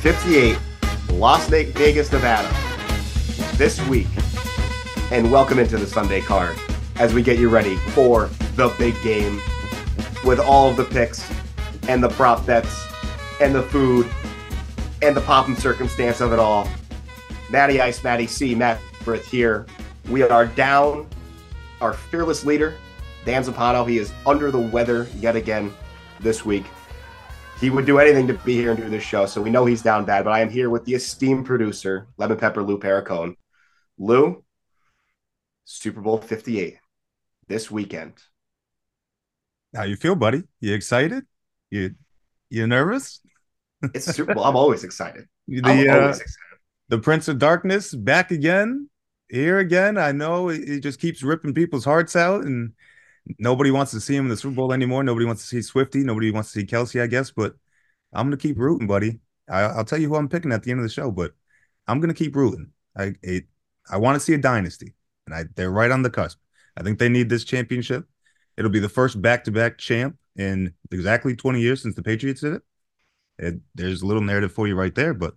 58, Las Vegas, Nevada, this week. And welcome into the Sunday card as we get you ready for the big game with all of the picks and the prop bets and the food and the pop and circumstance of it all. Matty Ice, Matty C, Matt Frith here. We are down our fearless leader, Dan Zampano. He is under the weather yet again this week. He would do anything to be here and do this show, so we know he's down bad. But I am here with the esteemed producer, Lemon Pepper Lou Pericone. Lou, Super Bowl 58 this weekend. How you feel, buddy? You excited? You you nervous? It's Super Bowl. I'm always excited. The, I'm uh, always excited. the Prince of Darkness back again, here again. I know it just keeps ripping people's hearts out, and nobody wants to see him in the Super Bowl anymore. Nobody wants to see Swifty. Nobody wants to see Kelce, I guess. But I'm gonna keep rooting, buddy. I, I'll tell you who I'm picking at the end of the show, but I'm gonna keep rooting. I it, I want to see a dynasty, and I they're right on the cusp. I think they need this championship. It'll be the first back-to-back champ in exactly 20 years since the Patriots did it. it. There's a little narrative for you right there, but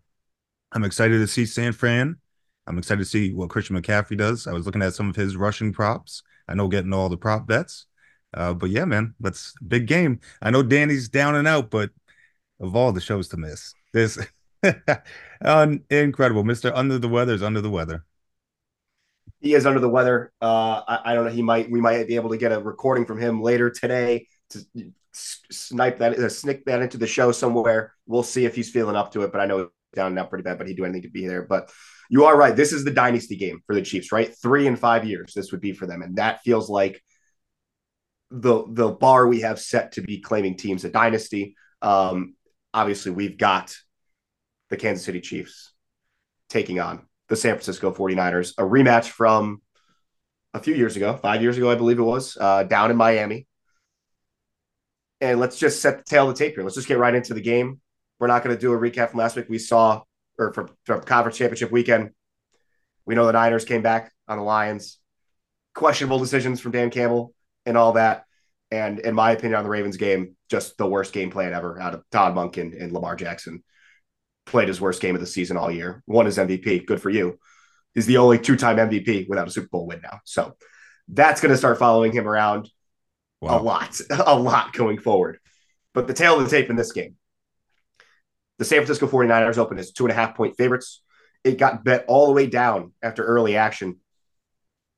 I'm excited to see San Fran. I'm excited to see what Christian McCaffrey does. I was looking at some of his rushing props. I know getting all the prop bets. Uh, but yeah, man, that's big game. I know Danny's down and out, but of all the shows to miss, this Un- incredible. Mr. Under the Weather is under the weather. he is under the weather. Uh, I, I don't know. He might. We might be able to get a recording from him later today to snipe that, uh, snick that into the show somewhere. We'll see if he's feeling up to it. But I know down and out pretty bad. But he'd do anything to be there. But you are right. This is the dynasty game for the Chiefs, right? Three and five years. This would be for them, and that feels like the the bar we have set to be claiming teams a dynasty. Um, obviously, we've got the Kansas City Chiefs taking on the San Francisco 49ers, a rematch from a few years ago, five years ago, I believe it was, uh, down in Miami. And let's just set the tale of the tape here. Let's just get right into the game. We're not going to do a recap from last week. We saw, or from, from conference championship weekend, we know the Niners came back on the Lions. Questionable decisions from Dan Campbell and all that. And in my opinion, on the Ravens game, just the worst game plan ever out of Todd Monk and, and Lamar Jackson played his worst game of the season all year. Won his MVP. Good for you. He's the only two-time MVP without a Super Bowl win now. So that's going to start following him around a lot, a lot going forward. But the tale of the tape in this game, the San Francisco 49ers open as two and a half point favorites. It got bet all the way down after early action.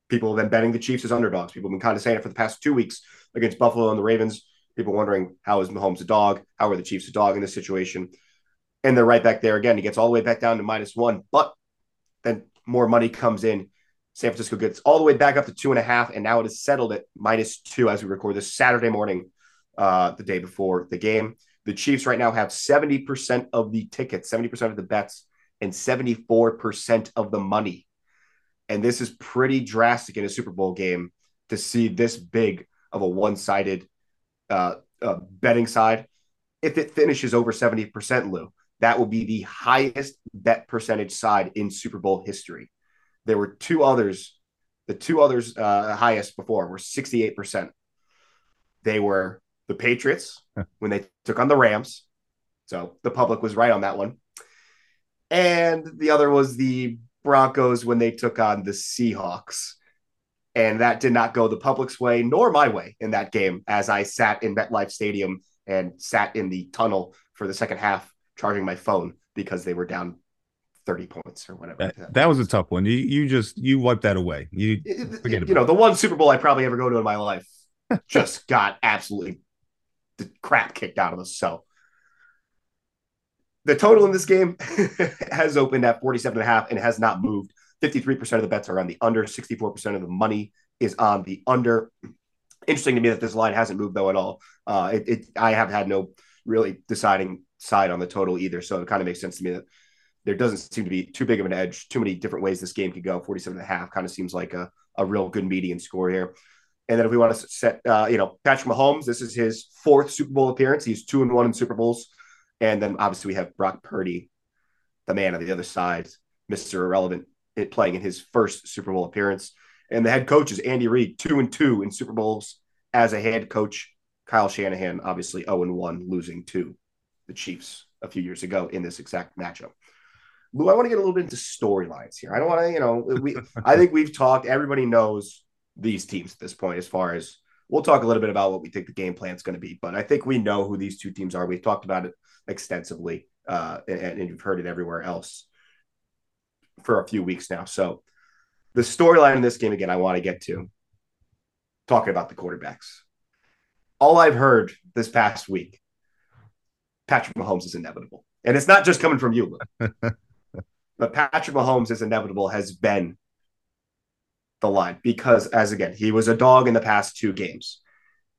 People have been betting the Chiefs as underdogs. People have been kind of saying it for the past two weeks against Buffalo and the Ravens. People wondering how is Mahomes a dog? How are the Chiefs a dog in this situation? and they're right back there again. He gets all the way back down to minus one, but then more money comes in. San Francisco gets all the way back up to two and a half, and now it is settled at minus two as we record this Saturday morning, uh, the day before the game. The Chiefs right now have 70% of the tickets, 70% of the bets, and 74% of the money. And this is pretty drastic in a Super Bowl game to see this big of a one sided uh, uh, betting side. If it finishes over 70%, Lou, that will be the highest bet percentage side in Super Bowl history. There were two others, the two others uh, highest before were 68%. They were the Patriots when they took on the Rams. So the public was right on that one. And the other was the Broncos when they took on the Seahawks. And that did not go the public's way nor my way in that game as I sat in MetLife Stadium and sat in the tunnel for the second half charging my phone because they were down 30 points or whatever. That, that was a tough one. You you just you wiped that away. You forget you, you know the one Super Bowl I probably ever go to in my life just got absolutely the crap kicked out of us. So the total in this game has opened at 47 and a half and has not moved. 53% of the bets are on the under, 64% of the money is on the under. Interesting to me that this line hasn't moved though at all. Uh, it, it I have had no really deciding side on the total either. So it kind of makes sense to me that there doesn't seem to be too big of an edge, too many different ways this game could go. 47 and a half kind of seems like a, a real good median score here. And then if we want to set, uh, you know, Patrick Mahomes, this is his fourth Super Bowl appearance. He's two and one in Super Bowls. And then obviously we have Brock Purdy, the man on the other side, Mr. Irrelevant, playing in his first Super Bowl appearance. And the head coach is Andy Reid, two and two in Super Bowls as a head coach. Kyle Shanahan, obviously 0 and 1, losing to the Chiefs a few years ago in this exact matchup. Lou, I want to get a little bit into storylines here. I don't want to, you know, we I think we've talked, everybody knows these teams at this point as far as we'll talk a little bit about what we think the game plan is going to be, but I think we know who these two teams are. We've talked about it extensively, uh, and, and you've heard it everywhere else for a few weeks now. So the storyline in this game again, I want to get to talking about the quarterbacks. All I've heard this past week, Patrick Mahomes is inevitable, and it's not just coming from you, but Patrick Mahomes is inevitable has been the line because, as again, he was a dog in the past two games.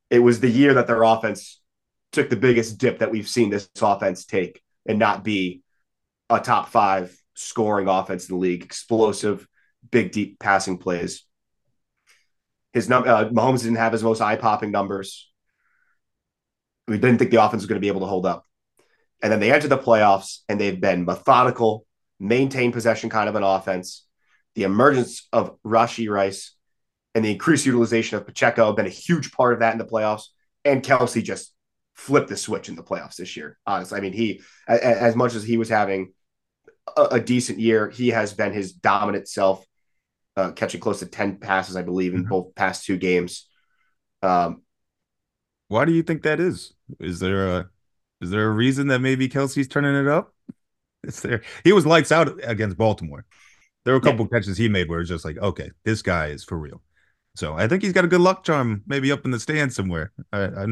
It was the year that their offense took the biggest dip that we've seen this offense take and not be a top five scoring offense in the league, explosive, big, deep passing plays. His number, uh, Mahomes didn't have his most eye popping numbers. We didn't think the offense was going to be able to hold up. And then they entered the playoffs and they've been methodical, maintain possession kind of an offense the emergence of Rashee Rice and the increased utilization of Pacheco have been a huge part of that in the playoffs. And Kelce just flipped the switch in the playoffs this year. Honestly, I mean, he as much as he was having a, a decent year, he has been his dominant self, uh, catching close to ten passes, I believe, in mm-hmm. both past two games. Um, Why do you think that is? Is there a is there a reason that maybe Kelce's turning it up? Is there? He was lights out against Baltimore. There were a couple yeah. catches he made where it's just like, okay, this guy is for real. So I think he's got a good luck charm, maybe up in the stand somewhere. I,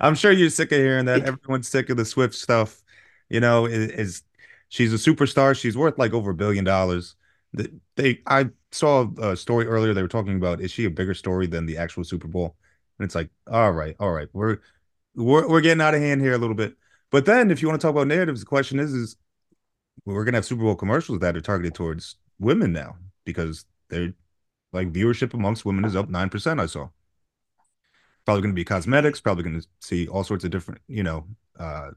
am sure you're sick of hearing that. Everyone's sick of the Swift stuff. You know, is, is she's a superstar. She's worth like over a billion dollars. They, I saw a story earlier. They were talking about is she a bigger story than the actual Super Bowl? And it's like, all right, all right, we're we're we're getting out of hand here a little bit. But then, if you want to talk about narratives, the question is, is we're gonna have Super Bowl commercials that are targeted towards women now because they're like viewership amongst women is up nine percent. I saw. Probably to be cosmetics. Probably to see all sorts of different, you know, uh,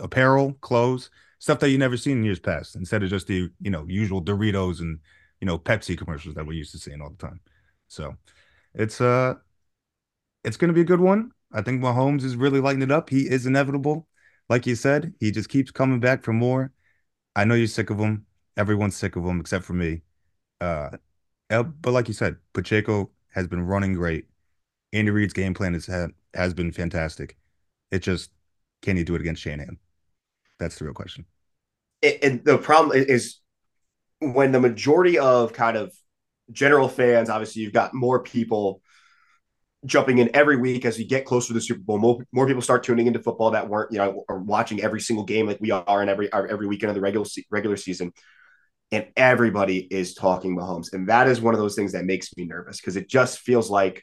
apparel, clothes, stuff that you never seen in years past. Instead of just the you know usual Doritos and you know Pepsi commercials that we're used to seeing all the time. So it's uh it's to be a good one. I think Mahomes is really lighting it up. He is inevitable. Like you said, he just keeps coming back for more. I know you're sick of him. Everyone's sick of him except for me. Uh, but like you said, Pacheco has been running great. Andy Reid's game plan has has been fantastic. It just can you do it against Shanahan? That's the real question. And the problem is when the majority of kind of general fans, obviously, you've got more people jumping in every week as we get closer to the Super Bowl. More, more people start tuning into football that weren't, you know, are watching every single game like we are in every uh, every weekend of the regular regular season. And everybody is talking Mahomes, and that is one of those things that makes me nervous because it just feels like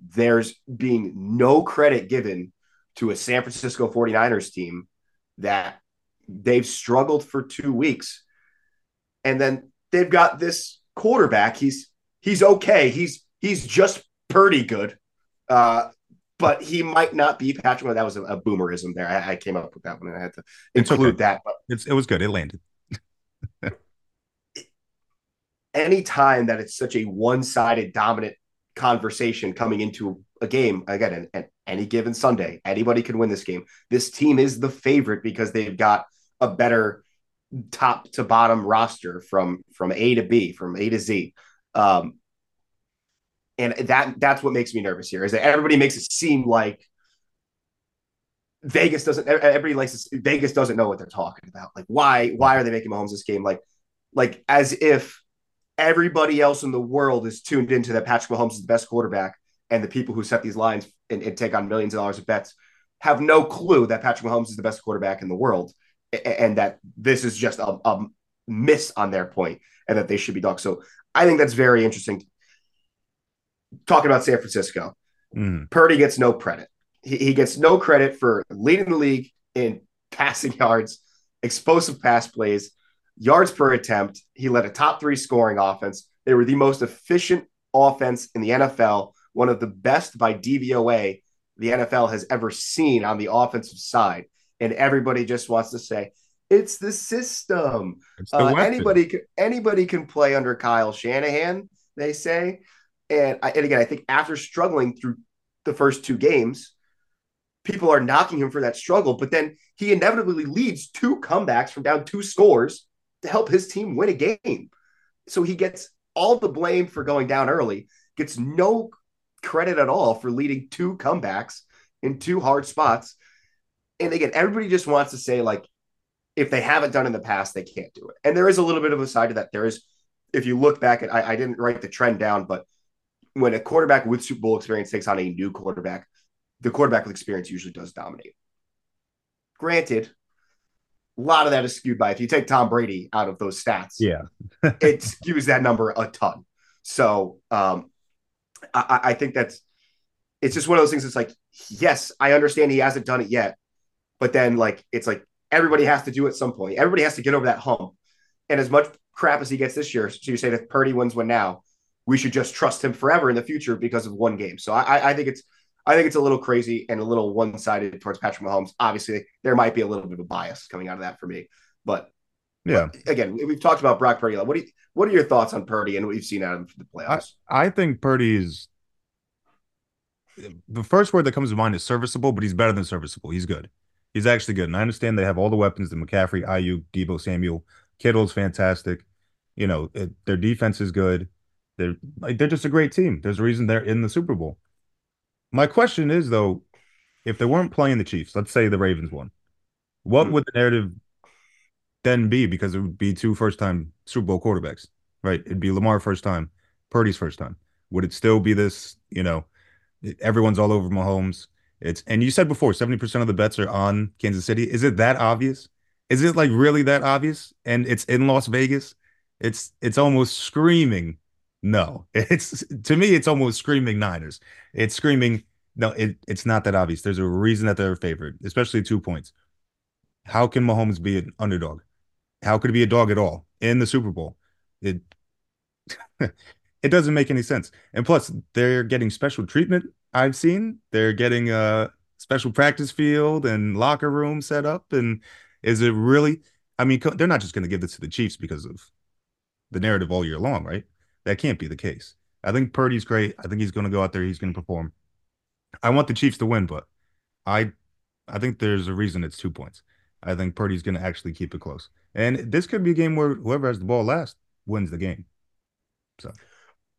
there's being no credit given to a San Francisco 49ers team that they've struggled for two weeks. And then they've got this quarterback. He's he's okay. He's he's just pretty good. Uh, but he might not be Patrick. That was a, a boomerism there. I, I, came up with that one. I had to include okay. that. But it's, it was good. It landed. Any time that it's such a one-sided dominant conversation coming into a game again, and, any given Sunday, anybody can win this game. This team is the favorite because they've got a better top to bottom roster from from A to B, from A to Z. Um, and that that's what makes me nervous here is that everybody makes it seem like Vegas doesn't everybody likes Vegas doesn't know what they're talking about. Like why why are they making Mahomes this game like like as if everybody else in the world is tuned into that Patrick Mahomes is the best quarterback and the people who set these lines and, and take on millions of dollars of bets have no clue that Patrick Mahomes is the best quarterback in the world and, and that this is just a, a miss on their point and that they should be dogs. So I think that's very interesting talking about San Francisco, mm. Purdy gets no credit. He, he gets no credit for leading the league in passing yards, explosive pass plays, yards per attempt. He led a top three scoring offense. They were the most efficient offense in the NFL, one of the best by DVOA the NFL has ever seen on the offensive side. And everybody just wants to say, It's the system. It's the Uh, anybody anybody can play under Kyle Shanahan, they say. And, I, and again, I think after struggling through the first two games, people are knocking him for that struggle. But then he inevitably leads two comebacks from down two scores to help his team win a game. So he gets all the blame for going down early, gets no credit at all for leading two comebacks in two hard spots. And again, everybody just wants to say, like, if they haven't done in the past, they can't do it. And there is a little bit of a side to that. There is, if you look back at, I, I didn't write the trend down, but when a quarterback with Super Bowl experience takes on a new quarterback, the quarterback with experience usually does dominate. Granted, a lot of that is skewed by if you take Tom Brady out of those stats, Yeah. it skews that number a ton. So um, I, I think that's it's just one of those things. It's like, yes, I understand he hasn't done it yet, but then like it's like everybody has to do it at some point. Everybody has to get over that hump. And as much crap as he gets this year, so you say that Purdy wins one now, we should just trust him forever in the future because of one game. So I, I think it's I think it's a little crazy and a little one sided towards Patrick Mahomes. Obviously, there might be a little bit of a bias coming out of that for me, but Yeah. but again, we've talked about Brock Purdy. What do you, what are your thoughts on Purdy and what you've seen out of him for the playoffs? I think Purdy is the first word that comes to mind is serviceable, but he's better than serviceable. He's good. He's actually good. And I understand they have all the weapons, the McCaffrey, Aiyuk, Deebo Samuel, Kittle's fantastic. You know, it, their defense is good. They're like they're just a great team. There's a reason they're in the Super Bowl. My question is though, if they weren't playing the Chiefs, let's say the Ravens won, what Hmm. would the narrative then be? Because it would be two first time Super Bowl quarterbacks, right? It'd be Lamar first time, Purdy's first time. Would it still be this, you know, everyone's all over Mahomes? It's and you said before 70% of the bets are on Kansas City. Is it that obvious? Is it like really that obvious? And it's in Las Vegas. It's it's almost screaming no. It's to me it's almost screaming Niners. It's screaming no, it, it's not that obvious. There's a reason that they're favored, especially two points. How can Mahomes be an underdog? How could he be a dog at all in the Super Bowl? It it doesn't make any sense. And plus, they're getting special treatment. I've seen they're getting a special practice field and locker room set up. And is it really? I mean, they're not just going to give this to the Chiefs because of the narrative all year long, right? That can't be the case. I think Purdy's great. I think he's going to go out there. He's going to perform. I want the Chiefs to win, but I, I think there's a reason it's two points. I think Purdy's going to actually keep it close, and this could be a game where whoever has the ball last wins the game. So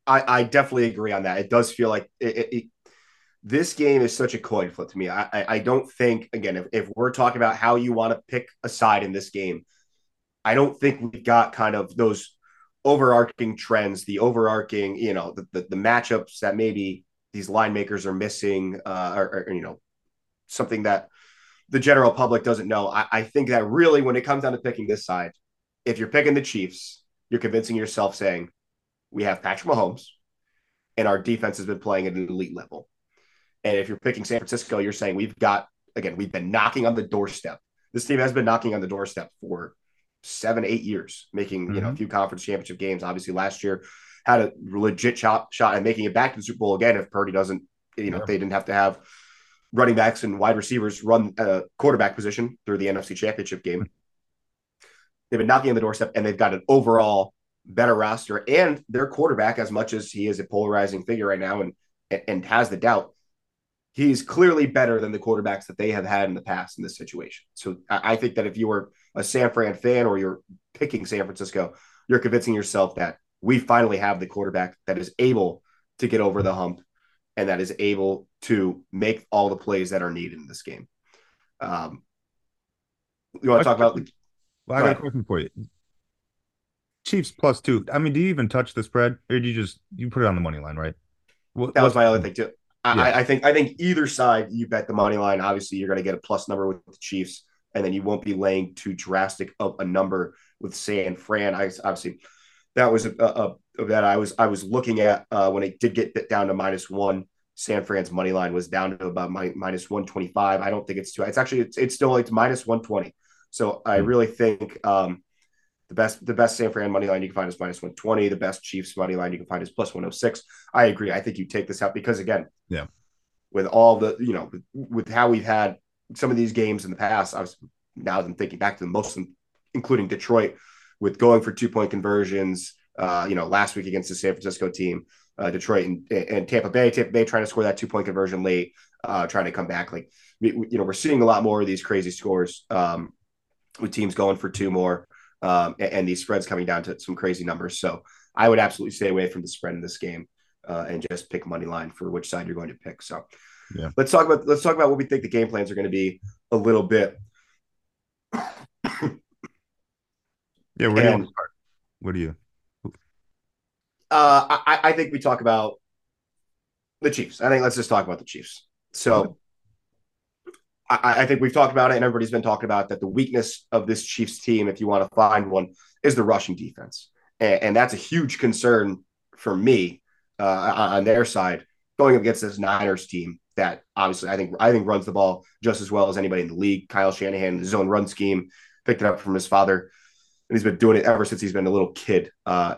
I, I definitely agree on that. It does feel like it, it, it- this game is such a coin flip to me. I, I, I don't think, again, if, if we're talking about how you want to pick a side in this game, I don't think we've got kind of those overarching trends, the overarching, you know, the, the, the matchups that maybe these line makers are missing, uh, or, or, you know, something that the general public doesn't know. I, I think that really, when it comes down to picking this side, if you're picking the Chiefs, you're convincing yourself saying, we have Patrick Mahomes, and our defense has been playing at an elite level. And if you're picking San Francisco, you're saying we've got again, we've been knocking on the doorstep. This team has been knocking on the doorstep for seven, eight years, making you know a Mhm. few conference championship games. Obviously, last year had a legit shot shot at making it back to the Super Bowl again if Purdy doesn't. You know, Yeah. they didn't have to have running backs and wide receivers run uh, quarterback position through the NFC Championship game. They've been knocking on the doorstep, and they've got an overall better roster and their quarterback, as much as he is a polarizing figure right now and and has the doubt, he's clearly better than the quarterbacks that they have had in the past in this situation. So I think that if you were a San Fran fan or you're picking San Francisco, you're convincing yourself that we finally have the quarterback that is able to get over the hump and that is able to make all the plays that are needed in this game. Um, you want to talk about? Well, I Go got a question for you. Chiefs plus two. I mean, do you even touch the spread, or do you just you put it on the money line, right? What, That was my other thing too. I, Yeah. I, I think I think either side you bet the money line. Obviously, you're going to get a plus number with the Chiefs, and then you won't be laying too drastic of a number with San Fran. I obviously that was a, a, a that I was I was looking at uh, when it did get bit down to minus one. San Fran's money line was down to about mi- minus one twenty five. I don't think it's too. It's actually it's, it's still it's minus one twenty. So I Hmm. really think um, the best the best San Fran money line you can find is minus one twenty. The best Chiefs money line you can find is plus one hundred six. I agree. I think you take this out because again, Yeah. with all the you know with, with how we've had some of these games in the past, I was now I'm thinking back to the most including Detroit, with going for two point conversions. Uh, you know, last week against the San Francisco team, uh, Detroit and, and Tampa Bay. Tampa Bay trying to score that two point conversion late, uh, trying to come back. Like, you know, we're seeing a lot more of these crazy scores um, with teams going for two more um, and, and, these spreads coming down to some crazy numbers. So I would absolutely stay away from the spread in this game uh, and just pick money line for which side you're going to pick. So yeah. let's talk about let's talk about what we think the game plans are going to be a little bit. yeah, where and, do you want to start? What do you? Uh, I, I think we talk about the Chiefs. I think let's just talk about the Chiefs. So I, I, think we've talked about it, and everybody's been talking about that. The weakness of this Chiefs team, if you want to find one, is the rushing defense, and, and that's a huge concern for me uh, on their side going against this Niners team that obviously I think I think runs the ball just as well as anybody in the league. Kyle Shanahan, his own run scheme, picked it up from his father, and he's been doing it ever since he's been a little kid. Uh,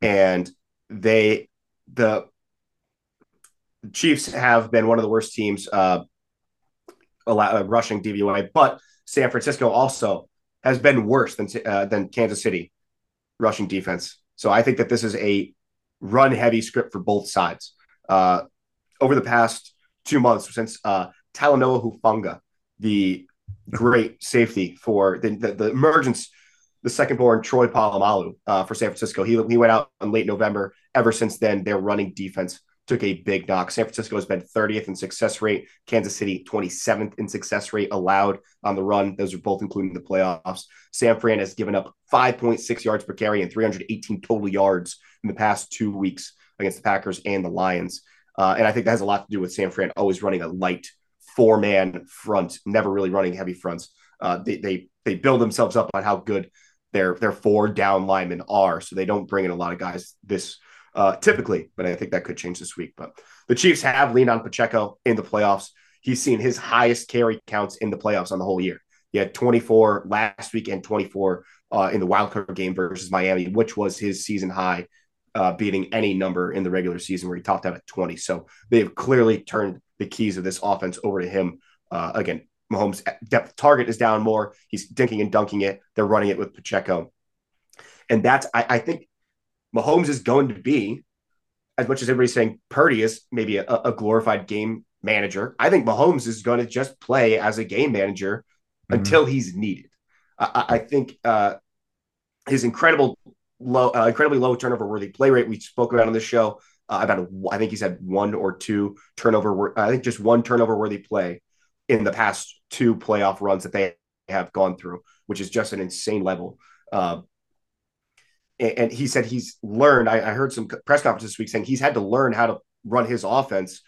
and they the Chiefs have been one of the worst teams uh, uh, rushing DVOA, but San Francisco also has been worse than uh, than Kansas City rushing defense. So I think that this is a run heavy script for both sides. Uh, over the past two months, since uh, Talanoa Hufanga, the great safety for the, the, the emergence the second born Troy Polamalu uh, for San Francisco. He, he went out in late November. Ever since then, their running defense took a big knock. San Francisco has been 30th in success rate. Kansas City 27th in success rate allowed on the run. Those are both including the playoffs. San Fran has given up 5.6 yards per carry and 318 total yards in the past two weeks against the Packers and the Lions. Uh, and I think that has a lot to do with San Fran always running a light four man front, never really running heavy fronts. Uh, they, they they build themselves up on how good their their four down linemen are. So they don't bring in a lot of guys this uh, typically, but I think that could change this week. But the Chiefs have leaned on Pacheco in the playoffs. He's seen his highest carry counts in the playoffs on the whole year. He had 24 last week and 24 uh, in the wildcard game versus Miami, which was his season high, uh, beating any number in the regular season where he topped out at 20. So they've clearly turned the keys of this offense over to him. Uh, again, Mahomes' depth target is down more. He's dinking and dunking it. They're running it with Pacheco. And that's, I, I think Mahomes is going to be, as much as everybody's saying Purdy is maybe a, a glorified game manager. I think Mahomes is going to just play as a game manager mm-hmm. until he's needed. I, I think uh, his incredible low, uh, incredibly low turnover worthy play rate we spoke about on this show. Uh, about a, I think he's had one or two turnover. I think just one turnover worthy play in the past two playoff runs that they have gone through, which is just an insane level. Uh, and, he said he's learned. I, I heard some press conference this week saying he's had to learn how to run his offense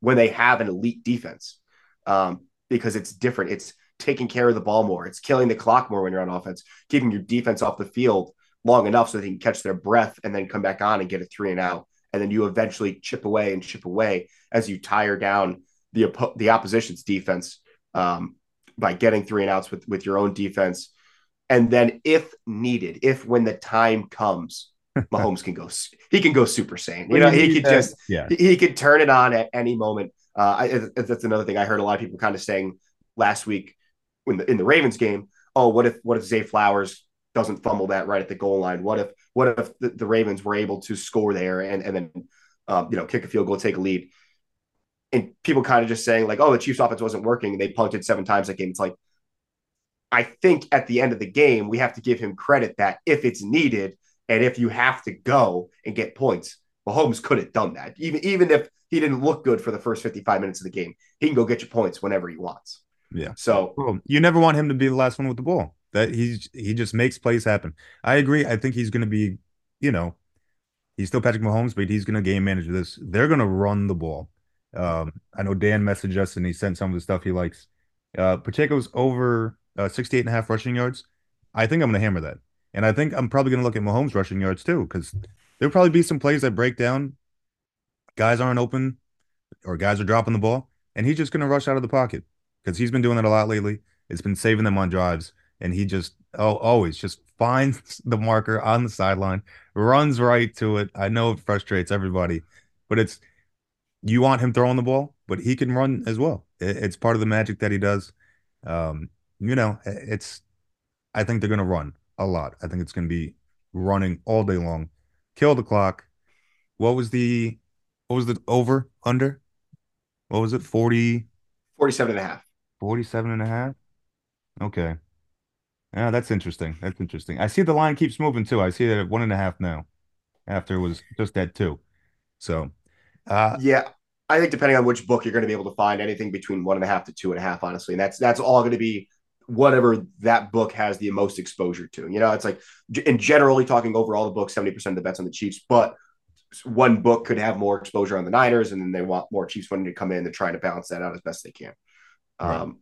when they have an elite defense um, because it's different. It's taking care of the ball more. It's killing the clock more when you're on offense, keeping your defense off the field long enough so they can catch their breath and then come back on and get a three and out. And then you eventually chip away and chip away as you tire down the the opposition's defense um, by getting three and outs with with your own defense, and then if needed, if when the time comes, Mahomes can go he can go Super Saiyan. You know, he could just yeah he, he could turn it on at any moment. Uh, I, that's another thing I heard a lot of people kind of saying last week when the, in the Ravens game. Oh, what if what if Zay Flowers doesn't fumble that right at the goal line? What if what if the, the Ravens were able to score there and and then um, you know kick a field goal, take a lead? and people kind of just saying like, oh, the Chiefs offense wasn't working. They punted seven times that game. It's like, I think at the end of the game, we have to give him credit that if it's needed and if you have to go and get points, Mahomes could have done that. Even even if he didn't look good for the first 55 minutes of the game, he can go get your points whenever he wants. Yeah. So well, you never want him to be the last one with the ball. That he's he just makes plays happen. I agree. I think he's going to be, you know, he's still Patrick Mahomes, but he's going to game manage this. They're going to run the ball. Um, I know Dan messaged us and he sent some of the stuff he likes. Uh, Pacheco's over uh, 68 and a half rushing yards. I think I'm going to hammer that. And I think I'm probably going to look at Mahomes rushing yards too, because there'll probably be some plays that break down. Guys aren't open or guys are dropping the ball. And he's just going to rush out of the pocket because he's been doing that a lot lately. It's been saving them on drives. And he just, oh, always just finds the marker on the sideline, runs right to it. I know it frustrates everybody, but it's, you want him throwing the ball, but he can run as well. It's part of the magic that he does. Um, you know, it's I think they're going to run. a lot. I think it's going to be running all day long, kill the clock. What was the what was the over under? What was it? 40 47 and a half. 47 and a half? Okay. Yeah, that's interesting. That's interesting. I see the line keeps moving too. I see it at one and a half now after it was just at two. So, uh, yeah, I think depending on which book you're going to be able to find anything between one and a half to two and a half, honestly, and that's that's all going to be whatever that book has the most exposure to. You know, it's like in generally talking over all the books, seventy percent of the bets on the Chiefs, but one book could have more exposure on the Niners, and then they want more Chiefs money to come in. They're trying to balance that out as best they can. Right. Um,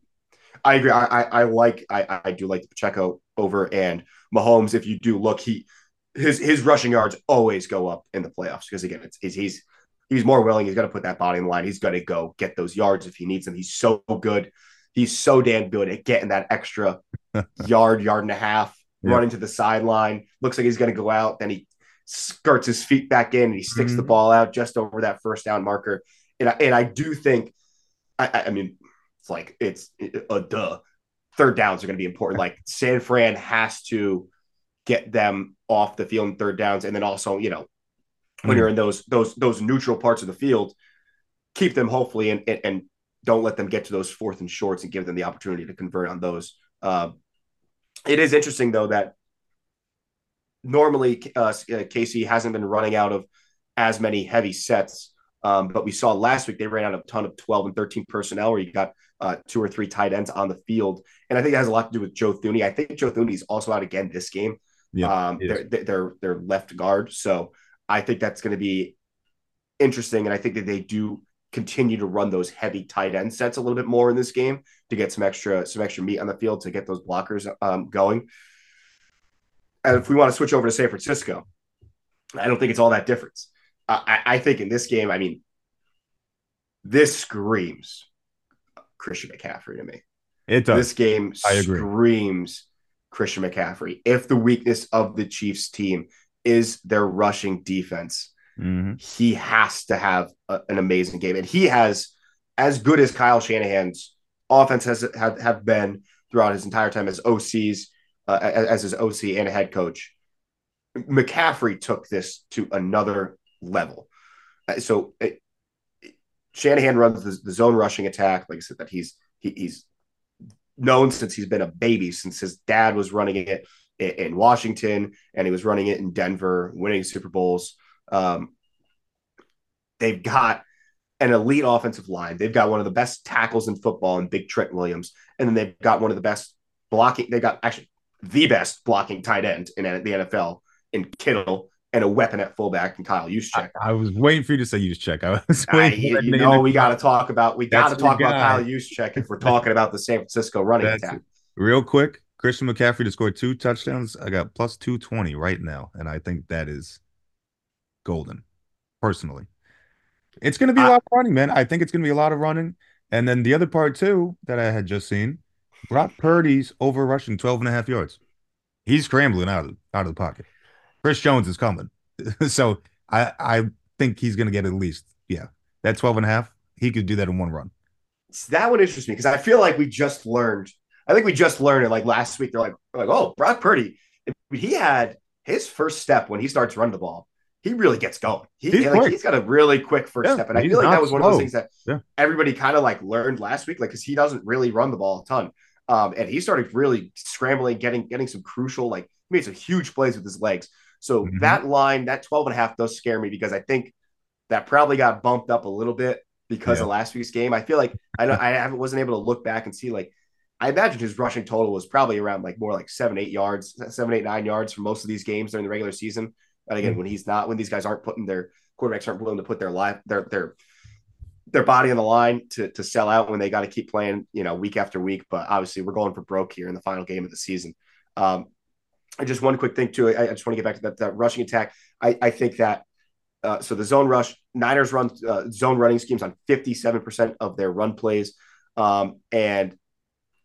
I agree. I, I, I like I, I do like the Pacheco over and Mahomes. If you do look, he his his rushing yards always go up in the playoffs because again, it's, it's he's he's more willing. He's going to put that body in the line. He's going to go get those yards if he needs them. He's so good. He's so damn good at getting that extra yard, yard and a half, yeah. running to the sideline. Looks like he's going to go out. Then he skirts his feet back in and he sticks mm-hmm. the ball out just over that first down marker. And I, and I do think, I, I mean, it's like it's a duh. Third downs are going to be important. Like San Fran has to get them off the field in third downs, and then also, you know, when mm-hmm. you're in those those those neutral parts of the field, keep them hopefully and, and, and don't let them get to those fourth and shorts and give them the opportunity to convert on those. Uh, it is interesting though that normally uh, KC hasn't been running out of as many heavy sets, um, but we saw last week they ran out of a ton of 12 and 13 personnel where you got uh, two or three tight ends on the field. And I think that has a lot to do with Joe Thuney. I think Joe Thuney is also out again this game. Yeah, um, they're, they're, they're left guard. So I think that's going to be interesting. And I think that they do continue to run those heavy tight end sets a little bit more in this game to get some extra some extra meat on the field to get those blockers um, going. And if we want to switch over to San Francisco, I don't think it's all that different. I, I think in this game, I mean, this screams Christian McCaffrey to me. It does. This game I screams Christian McCaffrey. If the weakness of the Chiefs team is their rushing defense, mm-hmm. he has to have a, an amazing game. And he has as good as Kyle Shanahan's offense has have, have been throughout his entire time as OCs, uh, as his OC and a head coach. McCaffrey took this to another level. Uh, so it, Shanahan runs the, the, zone rushing attack. Like I said, that he's he, he's known since he's been a baby, since his dad was running it in, in Washington and he was running it in Denver, winning Super Bowls. Um, they've got an elite offensive line. They've got one of the best tackles in football in Big Trent Williams, and then they've got one of the best blocking. They got actually the best blocking tight end in the NFL in Kittle and a weapon at fullback and Kyle Juszczyk. I, I was waiting for you to say Juszczyk. I was waiting. I, you know, we got to talk about we got to talk about Kyle Juszczyk if we're talking about the San Francisco running That's attack. It. Real quick, Christian McCaffrey to score two touchdowns. I got plus two twenty right now, and I think that is golden. Personally, it's going to be a lot of running, man. I think it's going to be a lot of running. And then the other part too that I had just seen, Brock Purdy's over rushing 12 and a half yards. He's scrambling out of out of the pocket. Chris Jones is coming. so I I think he's going to get at least, yeah, that 12 and a half. He could do that in one run. That would interest me because I feel like we just learned. I think we just learned it like last week. They're like, like, oh, Brock Purdy. He had his first step when he starts running the ball. He really gets going. He, he's, like, he's got a really quick first yeah, step, and I feel like that was one of those things that yeah. everybody kind of like learned last week, like because he doesn't really run the ball a ton. Um, and he started really scrambling, getting getting some crucial, like he made some huge plays with his legs. So mm-hmm. that line, that 12 and a half does scare me because I think that probably got bumped up a little bit because yeah. of last week's game. I feel like I don't, I wasn't able to look back and see like I imagine his rushing total was probably around like more like seven, eight yards, seven, eight, nine yards for most of these games during the regular season. And again, mm-hmm. when he's not, when these guys aren't putting their quarterbacks aren't willing to put their life, their their their body on the line to to sell out when they got to keep playing, you know, week after week. But obviously, we're going for broke here in the final game of the season. Um, just one quick thing too. I, I just want to get back to that, that rushing attack. I, I think that uh, so the zone rush Niners run uh, zone running schemes on 57% of their run plays. Um, and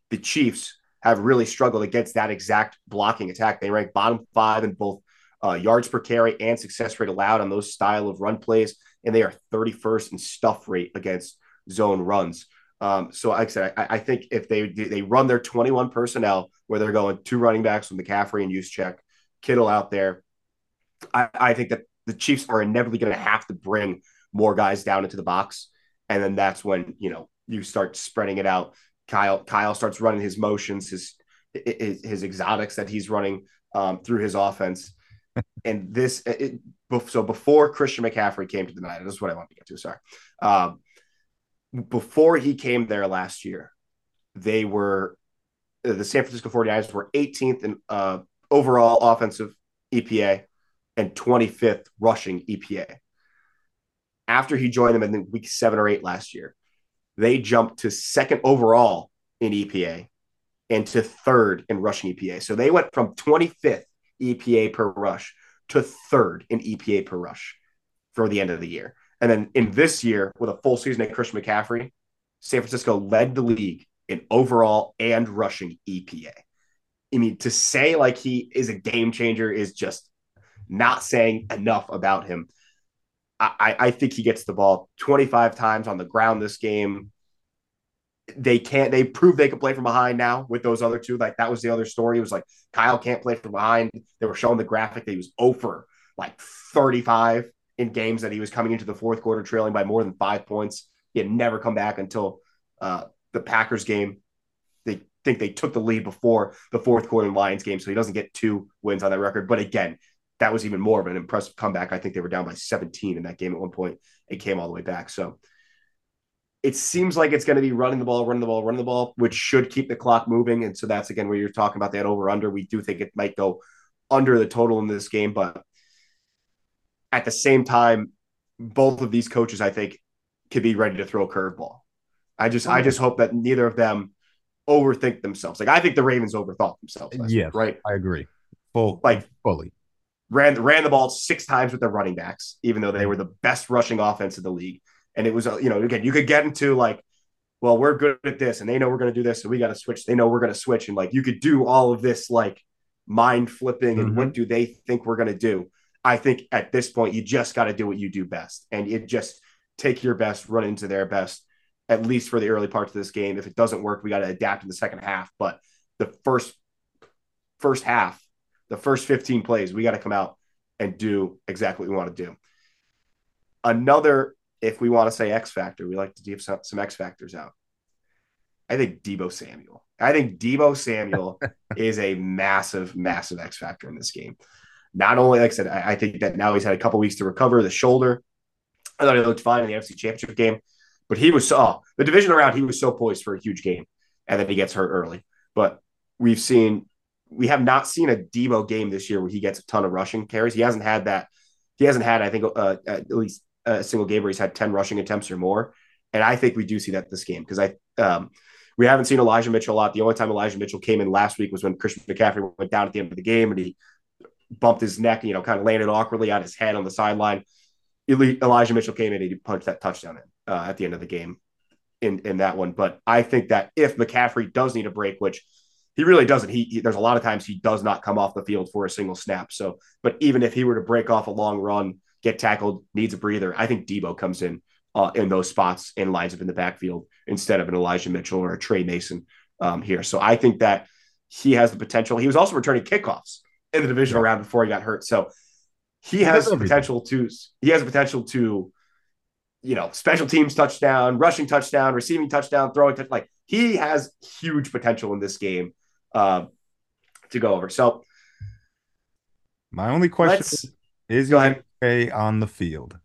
the Chiefs have really struggled against that exact blocking attack. They rank bottom five in both uh, yards per carry and success rate allowed on those style of run plays. And they are 31st in stuff rate against zone runs. Um, so like I said, I, I, think if they they run their 21 personnel where they're going two running backs with McCaffrey and Juszczyk, Kittle out there, I, I think that the Chiefs are inevitably going to have to bring more guys down into the box, and then that's when you know you start spreading it out. Kyle Kyle starts running his motions, his his, his exotics that he's running um, through his offense. and this, it, so before Christian McCaffrey came to the night, this is what I want to get to. Sorry, um, before he came there last year, they were the San Francisco 49ers were 18th in uh, overall offensive EPA and 25th rushing EPA. After he joined them in week seven or eight last year, they jumped to second overall in EPA and to third in rushing EPA. So they went from 25th EPA per rush to third in EPA per rush for the end of the year. And then in this year, with a full season at Christian McCaffrey, San Francisco led the league in overall and rushing EPA. I mean, to say like he is a game changer is just not saying enough about him. I, I think he gets the ball 25 times on the ground this game. They can't, they prove they can play from behind now with those other two. Like that was the other story. It was like Kyle can't play from behind. They were showing the graphic that he was over like 35 in games that he was coming into the fourth quarter trailing by more than five points. He had never come back until uh, the Packers game. They think they took the lead before the fourth quarter Lions game, so he doesn't get two wins on that record. But again, that was even more of an impressive comeback. I think they were down by 17 in that game at one point point. It came all the way back. So it seems like it's going to be running the ball, running the ball, running the ball, which should keep the clock moving. And so that's again where you're talking about that over under. We do think it might go under the total in this game, but at the same time, both of these coaches, I think, could be ready to throw a curveball. I just, I just hope that neither of them overthink themselves. Like I think the Ravens overthought themselves. Yes, right. I agree. Full, like fully ran ran the ball six times with their running backs, even though they were the best rushing offense in the league. And it was, you know, again, you could get into like, well, we're good at this, and they know we're going to do this, so we got to switch. They know we're going to switch, and like you could do all of this like mind flipping, and mm-hmm. what do they think we're going to do? I think at this point, you just got to do what you do best. And it just take your best, run into their best, at least for the early parts of this game. If it doesn't work, we got to adapt in the second half. But the first first half, the first 15 plays, we got to come out and do exactly what we want to do. Another, if we want to say X factor, we like to give some, some X factors out. I think Deebo Samuel. I think Deebo Samuel is a massive, massive X factor in this game not only, like I said, I, I think that now he's had a couple weeks to recover the shoulder. I thought he looked fine in the NFC Championship game, but he was oh, the division around. He was so poised for a huge game, and then he gets hurt early. But we've seen we have not seen a Deebo game this year where he gets a ton of rushing carries. He hasn't had that. He hasn't had, I think, uh, at least a single game where he's had ten rushing attempts or more. And I think we do see that this game because I um, we haven't seen Elijah Mitchell a lot. The only time Elijah Mitchell came in last week was when Christian McCaffrey went down at the end of the game and he bumped his neck, you know, kind of landed awkwardly on his head on the sideline. Elijah Mitchell came in and he punched that touchdown in uh, at the end of the game in in that one. But I think that if McCaffrey does need a break, which he really doesn't, he, he, there's a lot of times he does not come off the field for a single snap. So, but even if he were to break off a long run, get tackled, needs a breather, I think Deebo comes in uh, in those spots and lines up in the backfield instead of an Elijah Mitchell or a Trey Mason um, here. So I think that he has the potential. He was also returning kickoffs in the divisional round before he got hurt. So he has the potential to he has the potential to, you know, special teams touchdown, rushing touchdown, receiving touchdown, throwing touchdown. Like he has huge potential in this game uh, to go over. So my only question is go ahead. stay on the field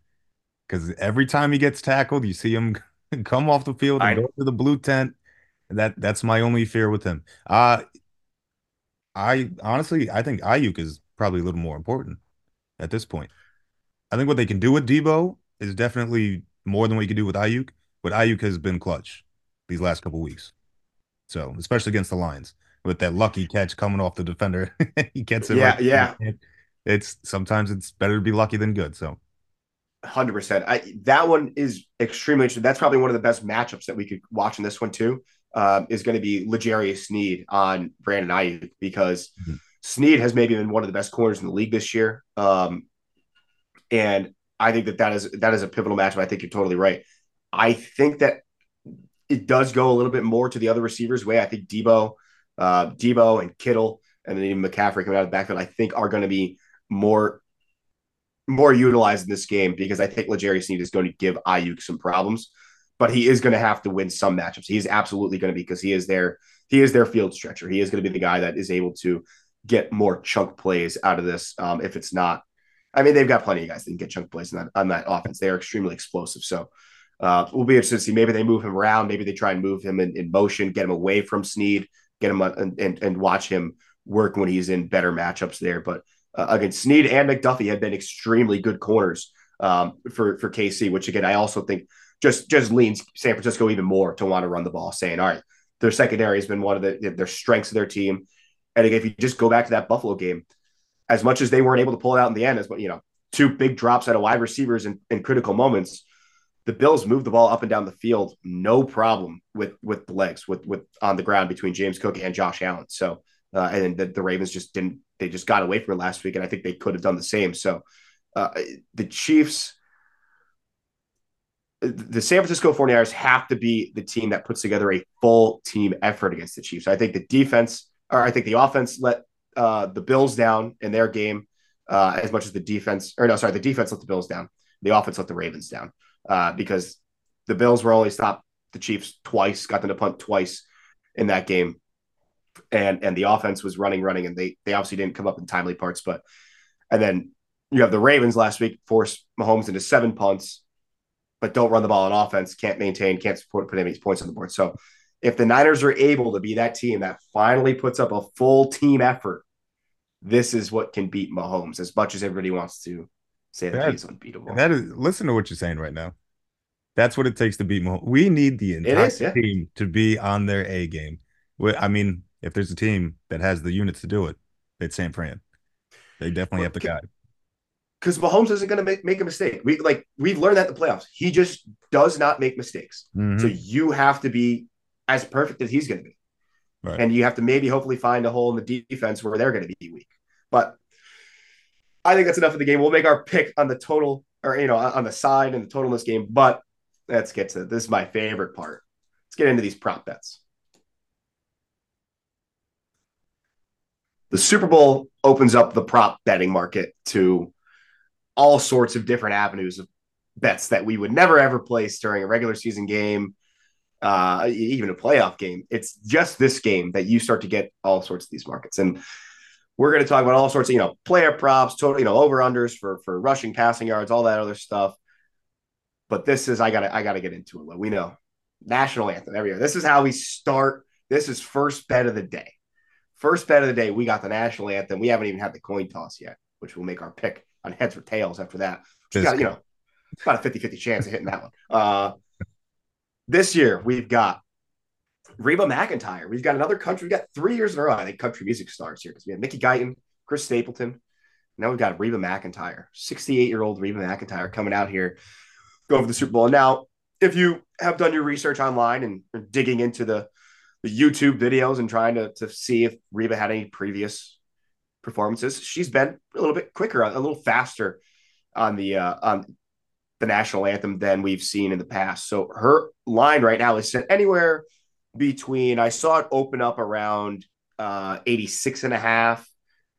because every time he gets tackled, you see him come off the field and I, go to the blue tent. That that's my only fear with him. Uh I honestly, I think Aiyuk is probably a little more important at this point. I think what they can do with Deebo is definitely more than what you can do with Aiyuk, but Aiyuk has been clutch these last couple weeks. So, especially against the Lions with that lucky catch coming off the defender, he gets it. Yeah, right yeah. It's sometimes it's better to be lucky than good. So, hundred percent. I that one is extremely interesting. That's probably one of the best matchups that we could watch in this one too um, is going to be L'Jarius Sneed on Brandon Aiyuk because mm-hmm. Sneed has maybe been one of the best corners in the league this year. Um, and I think that that is that is a pivotal matchup. I think you're totally right. I think that it does go a little bit more to the other receivers' way. I think Deebo, uh, Deebo and Kittle, and then even McCaffrey coming out of the backfield, I think are going to be more more utilized in this game because I think L'Jarius Sneed is going to give Aiyuk some problems, but he is going to have to win some matchups. He is absolutely going to be because he is their he is their field stretcher. He is going to be the guy that is able to get more chunk plays out of this. Um, if it's not, I mean, they've got plenty of guys that can get chunk plays on that, on that offense. They are extremely explosive. So uh, we'll be interested to see. Maybe they move him around. Maybe they try and move him in, in motion, get him away from Sneed, get him and, and, and watch him work when he's in better matchups there. But uh, again, Sneed and McDuffie have been extremely good corners um, for for KC, which again I also think just just leans San Francisco even more to want to run the ball, saying, all right, their secondary has been one of the their strengths of their team. And again, if you just go back to that Buffalo game, as much as they weren't able to pull it out in the end, as but you know, two big drops out of wide receivers in, in critical moments the Bills moved the ball up and down the field, no problem with with the legs, with with on the ground between James Cook and Josh Allen. So uh, and the, the Ravens just didn't they just got away from it last week, and I think they could have done the same. So uh, the Chiefs, the San Francisco 49ers have to be the team that puts together a full team effort against the Chiefs. I think the defense, or I think the offense let uh, the Bills down in their game uh, as much as the defense, or no, sorry, the defense let the Bills down. The offense let the Ravens down uh, because the Bills were only stopped the Chiefs twice, got them to punt twice in that game, and and the offense was running, running, and they they obviously didn't come up in timely parts. But and then you have the Ravens last week force Mahomes into seven punts, but don't run the ball on offense, can't maintain, can't support, put any points on the board. So if the Niners are able to be that team that finally puts up a full team effort, this is what can beat Mahomes. As much as everybody wants to say that, that he's unbeatable. That is listen to what you're saying right now. That's what it takes to beat Mahomes. We need the entire is, yeah. team to be on their A game. I mean, if there's a team that has the units to do it, it's San Fran. They definitely have the guy. Because Mahomes isn't going to make, make a mistake. We like we've learned that in the playoffs. He just does not make mistakes. Mm-hmm. So you have to be as perfect as he's going to be, right. and you have to maybe hopefully find a hole in the defense where they're going to be weak. But I think that's enough of the game. We'll make our pick on the total or you know on the side and the total in this game. But let's get to this is my favorite part. Let's get into these prop bets. The Super Bowl opens up the prop betting market to all sorts of different avenues of bets that we would never ever place during a regular season game, uh, even a playoff game. It's just this game that you start to get all sorts of these markets. And we're going to talk about all sorts of, you know, player props, total, you know, over unders for for rushing, passing yards, all that other stuff. But this is I got to I got to get into it. We know national anthem every year. This is how we start. This is first bet of the day. First bet of the day. We got the national anthem. We haven't even had the coin toss yet, which will make our pick on heads or tails after that. We got, you know, about a 50 50 chance of hitting that one. Uh, this year, we've got Reba McEntire. We've got another country. We've got three years in a row, I think, country music stars here because we have Mickey Guyton, Chris Stapleton. Now we've got Reba McEntire, 68 year old Reba McEntire coming out here, going for the Super Bowl. Now, if you have done your research online and digging into the, the YouTube videos and trying to, to see if Reba had any previous performances, she's been a little bit quicker, a little faster on the uh, on the national anthem than we've seen in the past. So her line right now is set anywhere between I saw it open up around uh 86 and a half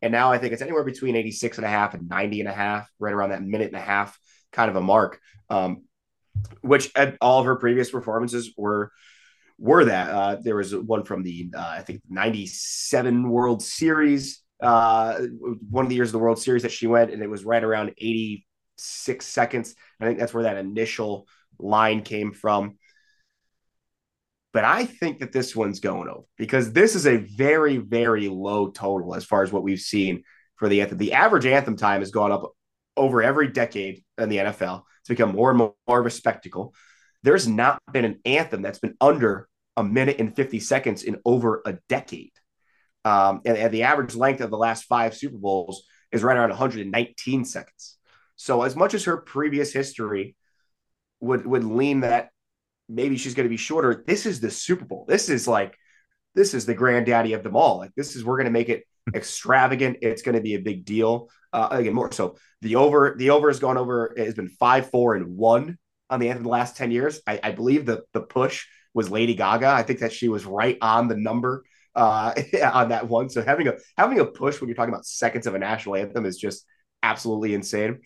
and now I think it's anywhere between 86 and a half and 90 and a half right around that minute and a half kind of a mark. Um which at all of her previous performances were were that. Uh there was one from the uh, I think 97 World Series uh one of the years of the World Series that she went and it was right around 86 seconds I think that's where that initial line came from but I think that this one's going over because this is a very, very low total as far as what we've seen for the anthem. The average anthem time has gone up over every decade in the NFL. It's become more and more, more of a spectacle. There's not been an anthem that's been under a minute and 50 seconds in over a decade. Um, and, and the average length of the last five Super Bowls is right around 119 seconds. So, as much as her previous history would would lean that maybe she's going to be shorter. This is the Super Bowl. This is like, this is the granddaddy of them all. Like, this is, we're going to make it extravagant. It's going to be a big deal. Uh, again, more so the over, the over has gone over, it has been five, four, and one on the end of the last 10 years. I, I believe the, the push was Lady Gaga. I think that she was right on the number uh, on that one. So having a having a push when you're talking about seconds of a national anthem is just absolutely insane.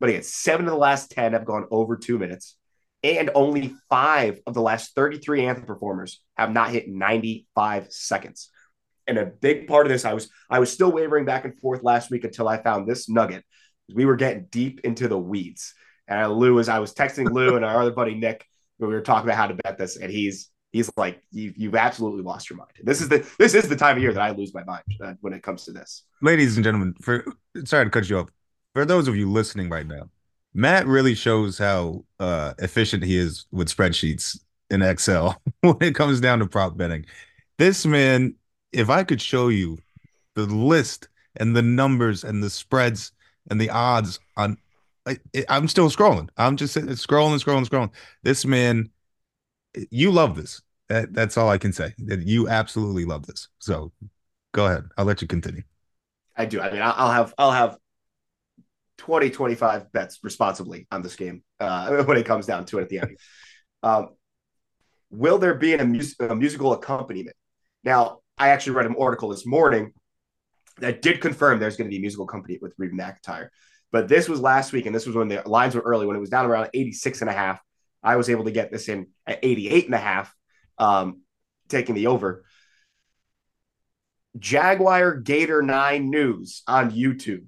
But again, seven of the last ten have gone over two minutes, and only five of the last 33 anthem performers have not hit 95 seconds. And a big part of this, I was I was still wavering back and forth last week until I found this nugget. We were getting deep into the weeds. And Lou, as I was texting Lou and our other buddy Nick, we were talking about how to bet this, and he's he's like, you, you've absolutely lost your mind. This is the this is the time of year that I lose my mind uh, when it comes to this. Ladies and gentlemen, for sorry to cut you off. For those of you listening right now, Matt really shows how uh, efficient he is with spreadsheets in Excel when it comes down to prop betting. This man, if I could show you the list and the numbers and the spreads and the odds on I, am still scrolling. I'm just scrolling, and scrolling, scrolling. This man, you love this. That, that's all I can say. That you absolutely love this. So go ahead. I'll let you continue. I do. I mean, I'll have I'll have 20, 25 bets responsibly on this game uh, when it comes down to it at the end. um, will there be an, a, a musical accompaniment? Now, I actually read an article this morning that did confirm there's going to be a musical accompaniment with Reba McEntire. But this was last week, and this was when the lines were early, when it was down around 86 and a half. I was able to get this in at 88 and a half, um, taking the over. Jaguar Gator 9 News on YouTube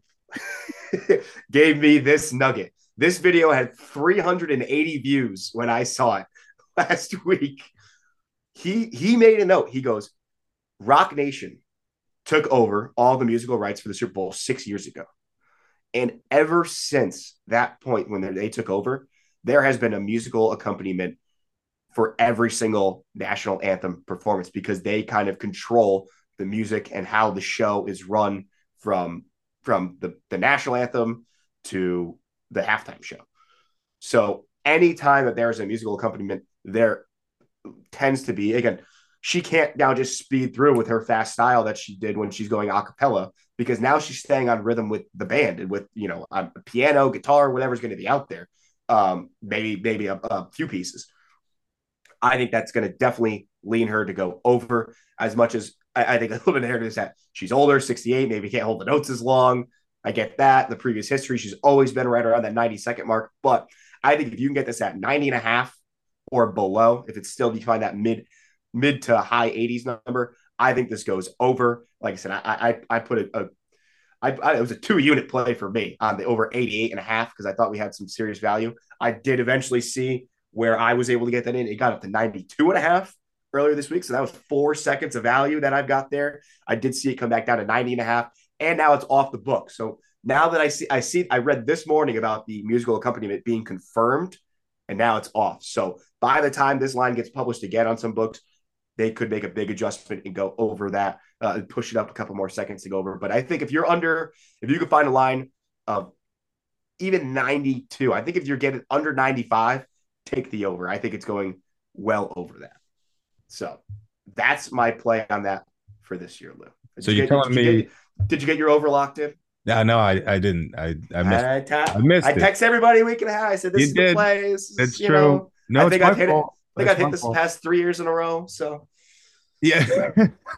gave me this nugget. This video had 380 views when I saw it last week. He he made a note. He goes, Roc Nation took over all the musical rights for the Super Bowl six years ago. And ever since that point when they took over, there has been a musical accompaniment for every single national anthem performance because they kind of control the music and how the show is run from from the, the national anthem to the halftime show. So anytime that there's a musical accompaniment, there tends to be again she can't now just speed through with her fast style that she did when she's going a cappella because now she's staying on rhythm with the band and with you know a piano, guitar, whatever's going to be out there. Um, maybe maybe a, a few pieces. I think that's going to definitely lean her to go over as much as I, I think a little bit of is that she's older, 68, maybe can't hold the notes as long. I get that. The previous history, she's always been right around that 90 second mark. But I think if you can get this at 90 and a half or below, if it's still find that mid mid to high 80s number. I think this goes over. Like I said, I I, I put a, a I, I, it was a two unit play for me on the over 88 and a half because I thought we had some serious value. I did eventually see where I was able to get that in. It got up to 92 and a half earlier this week. So that was four seconds of value that I've got there. I did see it come back down to 90 and a half. And now it's off the book. So now that I see, I see, I read this morning about the musical accompaniment being confirmed and now it's off. So by the time this line gets published again on some books, they could make a big adjustment and go over that, uh, push it up a couple more seconds to go over. But I think if you're under, if you can find a line of even 92, I think if you're getting under 95, take the over. I think it's going well over that. So that's my play on that for this year, Lou. Did so you are telling did me? You get, did you get your over locked in? Yeah, no, I, I didn't. I I missed. I, ta- I missed. I text everybody a week and a half. I said this you is did. the play. That's true. Know, no, I think I've hit it. I think I've hit this fault. past three years in a row. So yeah,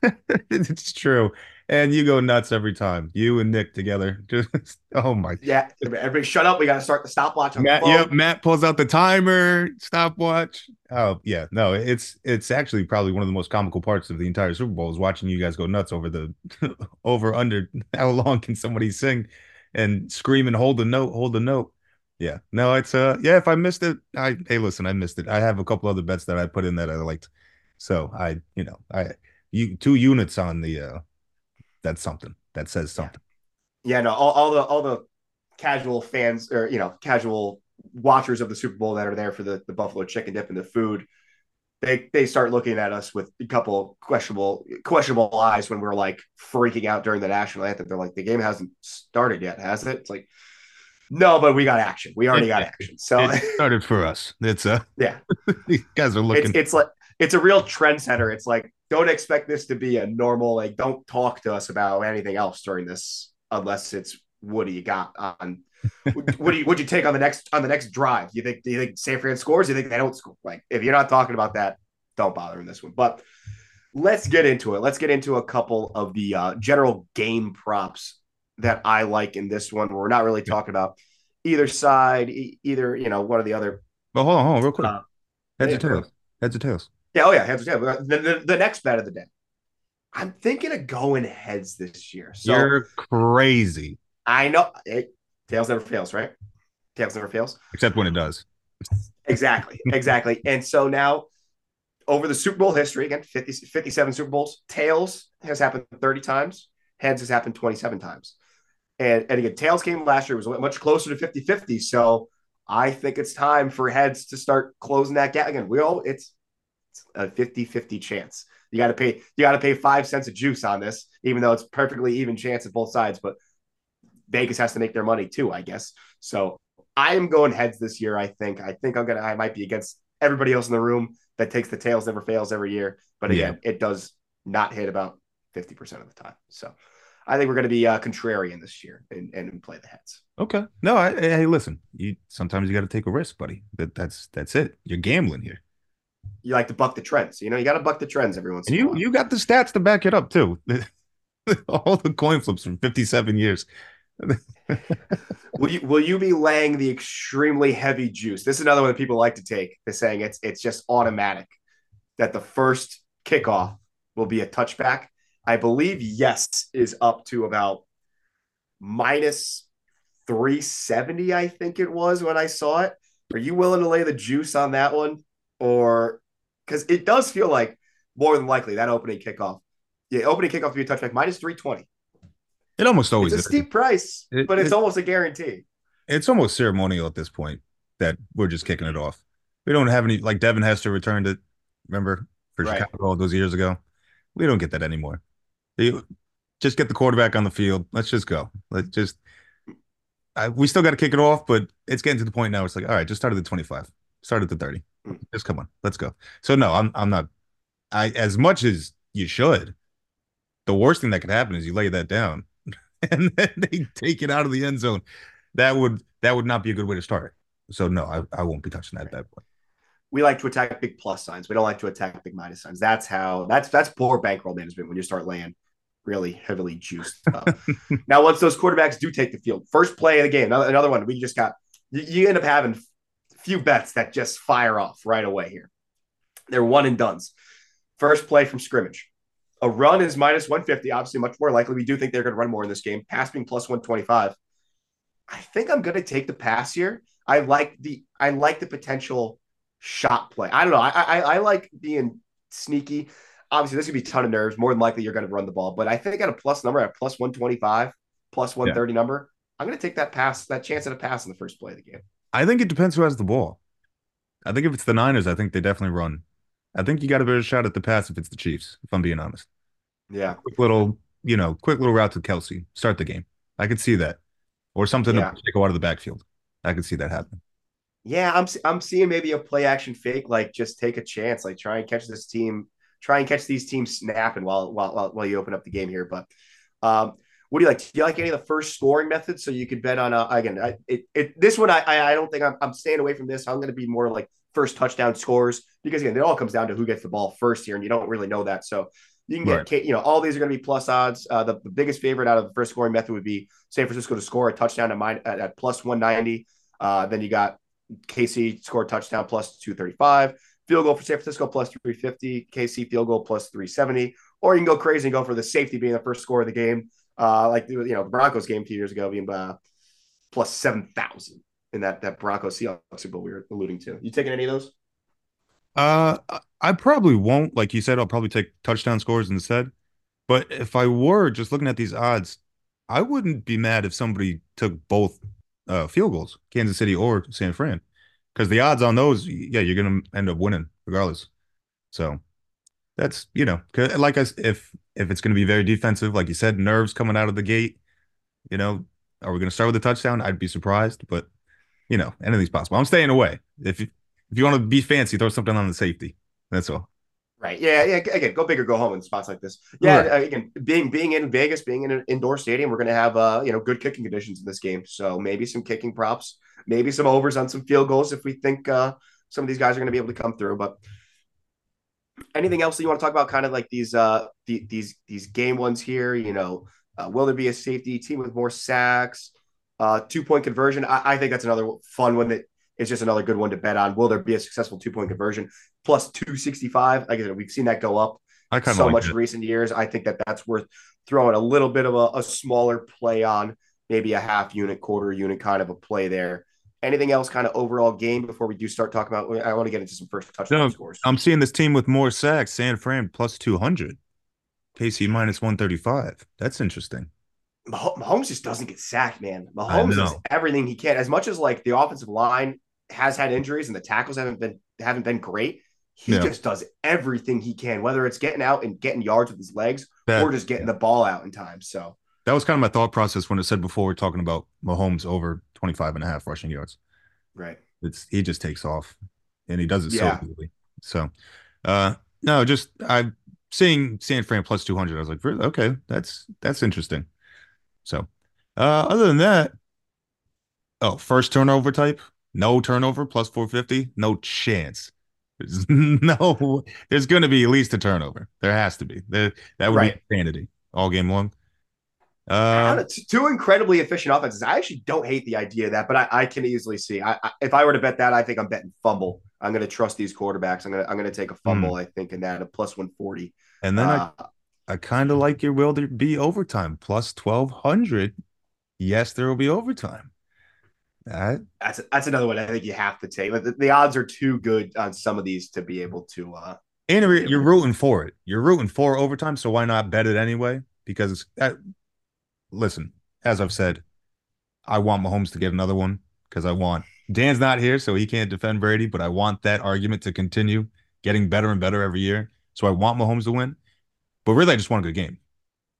it's true. And you go nuts every time. You and Nick together. Just oh my yeah. Everybody shut up. We gotta start the stopwatch. Matt, the yep, Matt pulls out the timer, stopwatch. Oh yeah, no, it's it's actually probably one of the most comical parts of the entire Super Bowl is watching you guys go nuts over the over under how long can somebody sing and scream and hold the note, hold the note. Yeah. No, it's uh yeah, if I missed it, I hey listen, I missed it. I have a couple other bets that I put in that I liked. So I, you know, I you two units on the uh that's something. That says something. Yeah, yeah no, all, all the all the casual fans or you know, casual watchers of the Super Bowl that are there for the, the buffalo chicken dip and the food, they they start looking at us with a couple questionable questionable eyes when we're like freaking out during the national anthem. They're like, the game hasn't started yet, has it? It's like no, but we got action. We already got action. So it started for us. It's a yeah. you guys are looking. It's, it's, like it's a real trendsetter. It's like don't expect this to be a normal. Like don't talk to us about anything else during this unless it's what do you got on. what do you would you take on the next on the next drive? You think do you think San Fran scores? You think they don't score? Like if you're not talking about that, don't bother in this one. But let's get into it. Let's get into a couple of the uh, general game props that I like in this one. We're not really talking about either side, e- either you know one or the other. But hold on, hold on, real quick. Uh, Heads yeah, or tails? Heads or tails? Yeah, oh yeah, heads tails. The, the, the next bet of the day. I'm thinking of going heads this year. So You're crazy. I know it, tails never fails, right? Tails never fails. Except when it does. Exactly, exactly. and so now, over the Super Bowl history, again, 50, 57 Super Bowls, tails has happened 30 times, heads has happened 27 times. And, and again, tails came last year it was much closer to 50 50. So I think it's time for heads to start closing that gap again. We all, it's a 50 50 chance. You got to pay, you got to pay five cents of juice on this, even though it's perfectly even chance at both sides. But Vegas has to make their money too, I guess. So I am going heads this year. I think. I think I'm gonna. I might be against everybody else in the room that takes the tails never fails every year. But again, yeah. it does not hit about fifty percent of the time. So I think we're going to be uh, contrarian this year and, and play the heads. Okay. No, I, hey, listen. You sometimes you got to take a risk, buddy. That that's that's it. You're gambling here. You like to buck the trends. You know, you got to buck the trends every once. You you got the stats to back it up too. All the coin flips from 57 years. will you will you be laying the extremely heavy juice? This is another one that people like to take. They're saying it's it's just automatic that the first kickoff will be a touchback. I believe yes is up to about minus 370, I think it was when I saw it. Are you willing to lay the juice on that one? Or because it does feel like more than likely that opening kickoff. Yeah, opening kickoff to be a touchback minus 320. It almost always it's a is. steep price, it, but it's it, almost a guarantee. It's almost ceremonial at this point that we're just kicking it off. We don't have any like Devin Hester returned it. Remember for right. Chicago all those years ago. We don't get that anymore. You just get the quarterback on the field. Let's just go. Let's just. I, we still got to kick it off, but it's getting to the point now. It's like, all right, just start at the twenty-five, start at the thirty. Mm. Just come on, let's go. So no, I'm I'm not. I as much as you should. The worst thing that could happen is you lay that down and then they take it out of the end zone. That would that would not be a good way to start. So no, I, I won't be touching that at that point. We like to attack big plus signs. We don't like to attack big minus signs. That's how that's that's poor bankroll management when you start laying really heavily juiced up. now, once those quarterbacks do take the field, first play of the game, another, another one, we just got you, you end up having few bets that just fire off right away here. They're one and duns. First play from scrimmage. A run is minus 150, obviously much more likely. We do think they're going to run more in this game. Pass being plus 125. I think I'm going to take the pass here. I like the I like the potential shot play. I don't know. I I, I like being sneaky. Obviously, this could be a ton of nerves. More than likely, you're going to run the ball. But I think at a plus number, at plus 125, plus 130 yeah. number, I'm going to take that pass, that chance at a pass in the first play of the game. I think it depends who has the ball. I think if it's the Niners, I think they definitely run. I think you got a better shot at the pass if it's the Chiefs, if I'm being honest. Yeah. Quick little, you know, quick little route to Kelce, Start the game. I could see that. Or something yeah. to go out of the backfield. I could see that happen. Yeah, I'm I'm seeing maybe a play action fake, like just take a chance, like try and catch this team, try and catch these teams snapping while while while, while you open up the game here. But um, what do you like? Do you like any of the first scoring methods? So you could bet on uh, again. I, it, it this one I I don't think I'm I'm staying away from this. I'm going to be more like first touchdown scores because again, it all comes down to who gets the ball first here, and you don't really know that. So you can get, right. you know, all these are going to be plus odds. Uh, the, the, biggest favorite out of the first scoring method would be San Francisco to score a touchdown at, mine, at, at plus 190. Uh, then you got KC score touchdown plus 235. Field goal for San Francisco plus 350. KC field goal plus 370. Or you can go crazy and go for the safety being the first score of the game, uh, like you know the Broncos game two years ago being uh, plus 7,000 in that that Broncos Seahawks Super Bowl we were alluding to. You taking any of those? Uh, I probably won't. Like you said, I'll probably take touchdown scores instead. But if I were just looking at these odds, I wouldn't be mad if somebody took both uh, field goals, Kansas City or San Fran, because the odds on those, yeah, you're gonna end up winning regardless. So that's you know, like I if if it's gonna be very defensive, like you said, nerves coming out of the gate, you know, are we gonna start with a touchdown? I'd be surprised, but you know, anything's possible. I'm staying away. If you, if you want to be fancy, throw something on the safety. That's all. Right. Yeah. Yeah. Again, go big or go home in spots like this. Yeah. Right. Again, being being in Vegas, being in an indoor stadium, we're going to have uh you know good kicking conditions in this game. So maybe some kicking props, maybe some overs on some field goals if we think uh some of these guys are going to be able to come through. But Anything else that you want to talk about? Kind of like these uh the, these these game ones here. You know, uh, will there be a safety team with more sacks? Uh, two point conversion. I, I think that's another fun one that is just another good one to bet on. Will there be a successful two point conversion plus two sixty five? Like I said, we've seen that go up I so like much that. in recent years. I think that that's worth throwing a little bit of a, a smaller play on, maybe a half unit, quarter unit kind of a play there. Anything else kind of overall game before we do start talking about? I want to get into some first touchdown No, scores. I'm seeing this team with more sacks. San Fran plus 200. KC minus 135. That's interesting. Mah- Mahomes just doesn't get sacked, man. Mahomes does everything he can. As much as like the offensive line has had injuries and the tackles haven't been haven't been great, he Yeah. just does everything he can, whether it's getting out and getting yards with his legs That, or just getting the ball out in time. So that was kind of my thought process when it said before we're talking about Mahomes over 25 and a half rushing yards. right. It's he just takes off and he does it Yeah. so easily. So uh no, just I'm seeing San Fran plus 200. I was like, okay, that's that's interesting. So uh other than that, oh, first turnover type, no turnover plus 450, no chance. There's no, there's going to be at least a turnover. There has to be. There, that would Right. be insanity all game long. Uh, don't know, t- two incredibly efficient offenses. I actually don't hate the idea of that, but I, I can easily see. I, I, if I were to bet that, I think I'm betting fumble. I'm going to trust these quarterbacks. I'm going to I'm going to take a fumble. I think in that a plus 140. and then Uh, I, I kind of like your will there be overtime plus 1200. Yes, there will be overtime. That that's that's another one I think you have to take. But the, the odds are too good on some of these to be able to. Uh, and you're you're rooting for it. You're rooting for overtime, so why not bet it anyway? Because that, listen, as I've said, I want Mahomes to get another one because I want Dan's not here, so he can't defend Brady, but I want that argument to continue getting better and better every year. So I want Mahomes to win. But really, I just want a good game.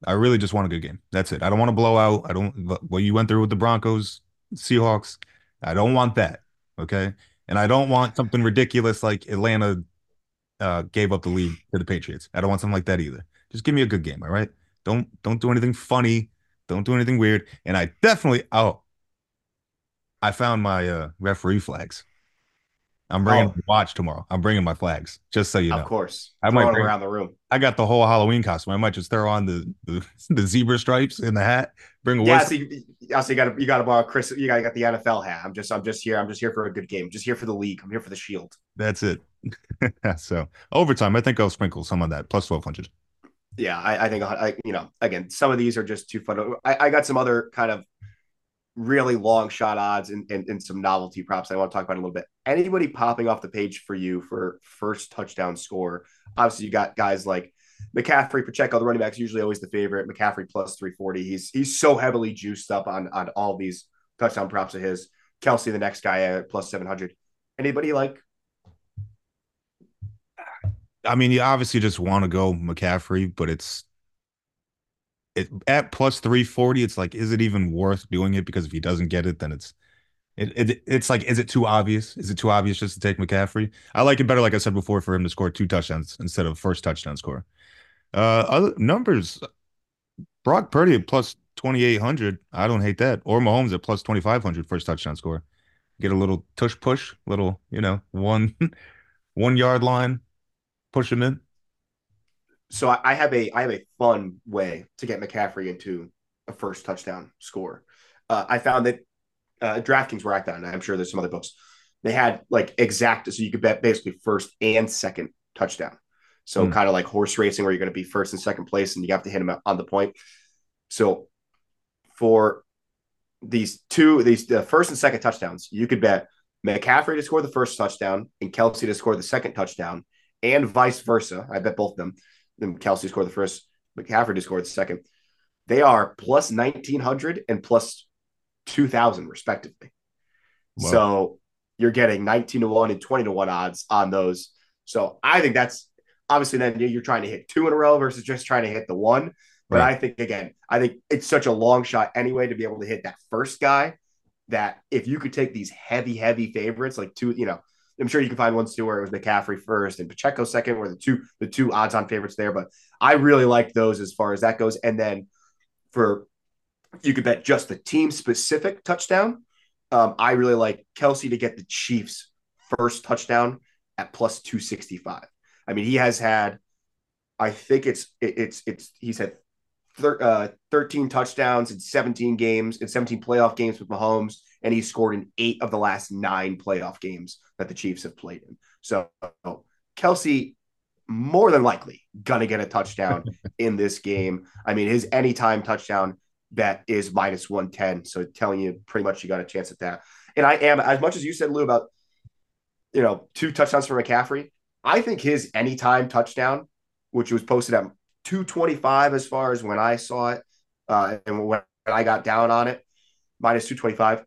I really just want a good game. That's it. I don't want to blow out. I don't what you went through with the Broncos, Seahawks. I don't want that. Okay. And I don't want something ridiculous like Atlanta uh, gave up the lead to the Patriots. I don't want something like that either. Just give me a good game, all right? Don't don't do anything funny. Don't do anything weird. And I definitely oh, I found my uh, referee flags. I'm bringing Oh. watch tomorrow. I'm bringing my flags, just so you know. Of course, I might throwing bring- around the room. I got the whole Halloween costume. I might just throw on the the, the zebra stripes in the hat. Bring a Yeah, so you, also you got to you got to borrow Chris. You got got the NFL hat. I'm just I'm just here. I'm just here for a good game. Just here for the league. I'm here for the Shield. That's it. so overtime, I think I'll sprinkle some of that plus twelve hundred. Yeah, I, I think I, you know again some of these are just too fun. I, I got some other kind of really long shot odds and, and, and some novelty props I want to talk about a little bit. Anybody popping off the page for you for first touchdown score? Obviously, you got guys like McCaffrey, Pacheco, the running back's usually always the favorite. McCaffrey plus 340. He's he's so heavily juiced up on on all these touchdown props of his. Kelce, the next guy at plus 700. Anybody like? I mean, you obviously just want to go McCaffrey, but it's it at plus three forty. It's like, is it even worth doing it? Because if he doesn't get it, then it's it, it it's like, is it too obvious? Is it too obvious just to take McCaffrey? I like it better, like I said before, for him to score two touchdowns instead of first touchdown score. Uh, other numbers, Brock Purdy at plus twenty eight hundred. I don't hate that. Or Mahomes at plus twenty five hundred first touchdown score. Get a little tush push, little you know one one yard line, push him in. So I, I have a I have a fun way to get McCaffrey into a first touchdown score. Uh, I found that uh, DraftKings where I found it. I'm sure there's some other books. They had like exact, so you could bet basically first and second touchdown. So Hmm. kind of like horse racing, where you're going to be first and second place, and you have to hit them on the point. So for these two, these the first and second touchdowns, you could bet McCaffrey to score the first touchdown and Kelce to score the second touchdown, and vice versa. I bet both of them. Then Kelce scored the first, McCaffrey to score the second. They are plus 1900 and plus 2000, respectively. Wow. So you're getting 19 to 1 and 20 to 1 odds on those. So I think that's obviously then you're trying to hit two in a row versus just trying to hit the one. But Right. I think, again, I think it's such a long shot anyway to be able to hit that first guy that if you could take these heavy, heavy favorites, like two, you know, I'm sure you can find ones too where it was McCaffrey first and Pacheco second, where the two the two odds on favorites there. But I really like those as far as that goes. And then for you could bet just the team specific touchdown. Um, I really like Kelce to get the Chiefs first touchdown at plus 265. I mean, he has had, I think it's it, it's it's he's had thir- uh, 13 touchdowns in 17 games in 17 playoff games with Mahomes, and he scored in eight of the last nine playoff games that the Chiefs have played in. So Kelce, more than likely gonna get a touchdown in this game. I mean, his anytime touchdown bet is minus 110. So telling you pretty much you got a chance at that. And I am as much as you said, Lou, about you know, two touchdowns for McCaffrey. I think his anytime touchdown, which was posted at 225 as far as when I saw it, uh, and when I got down on it, minus 225.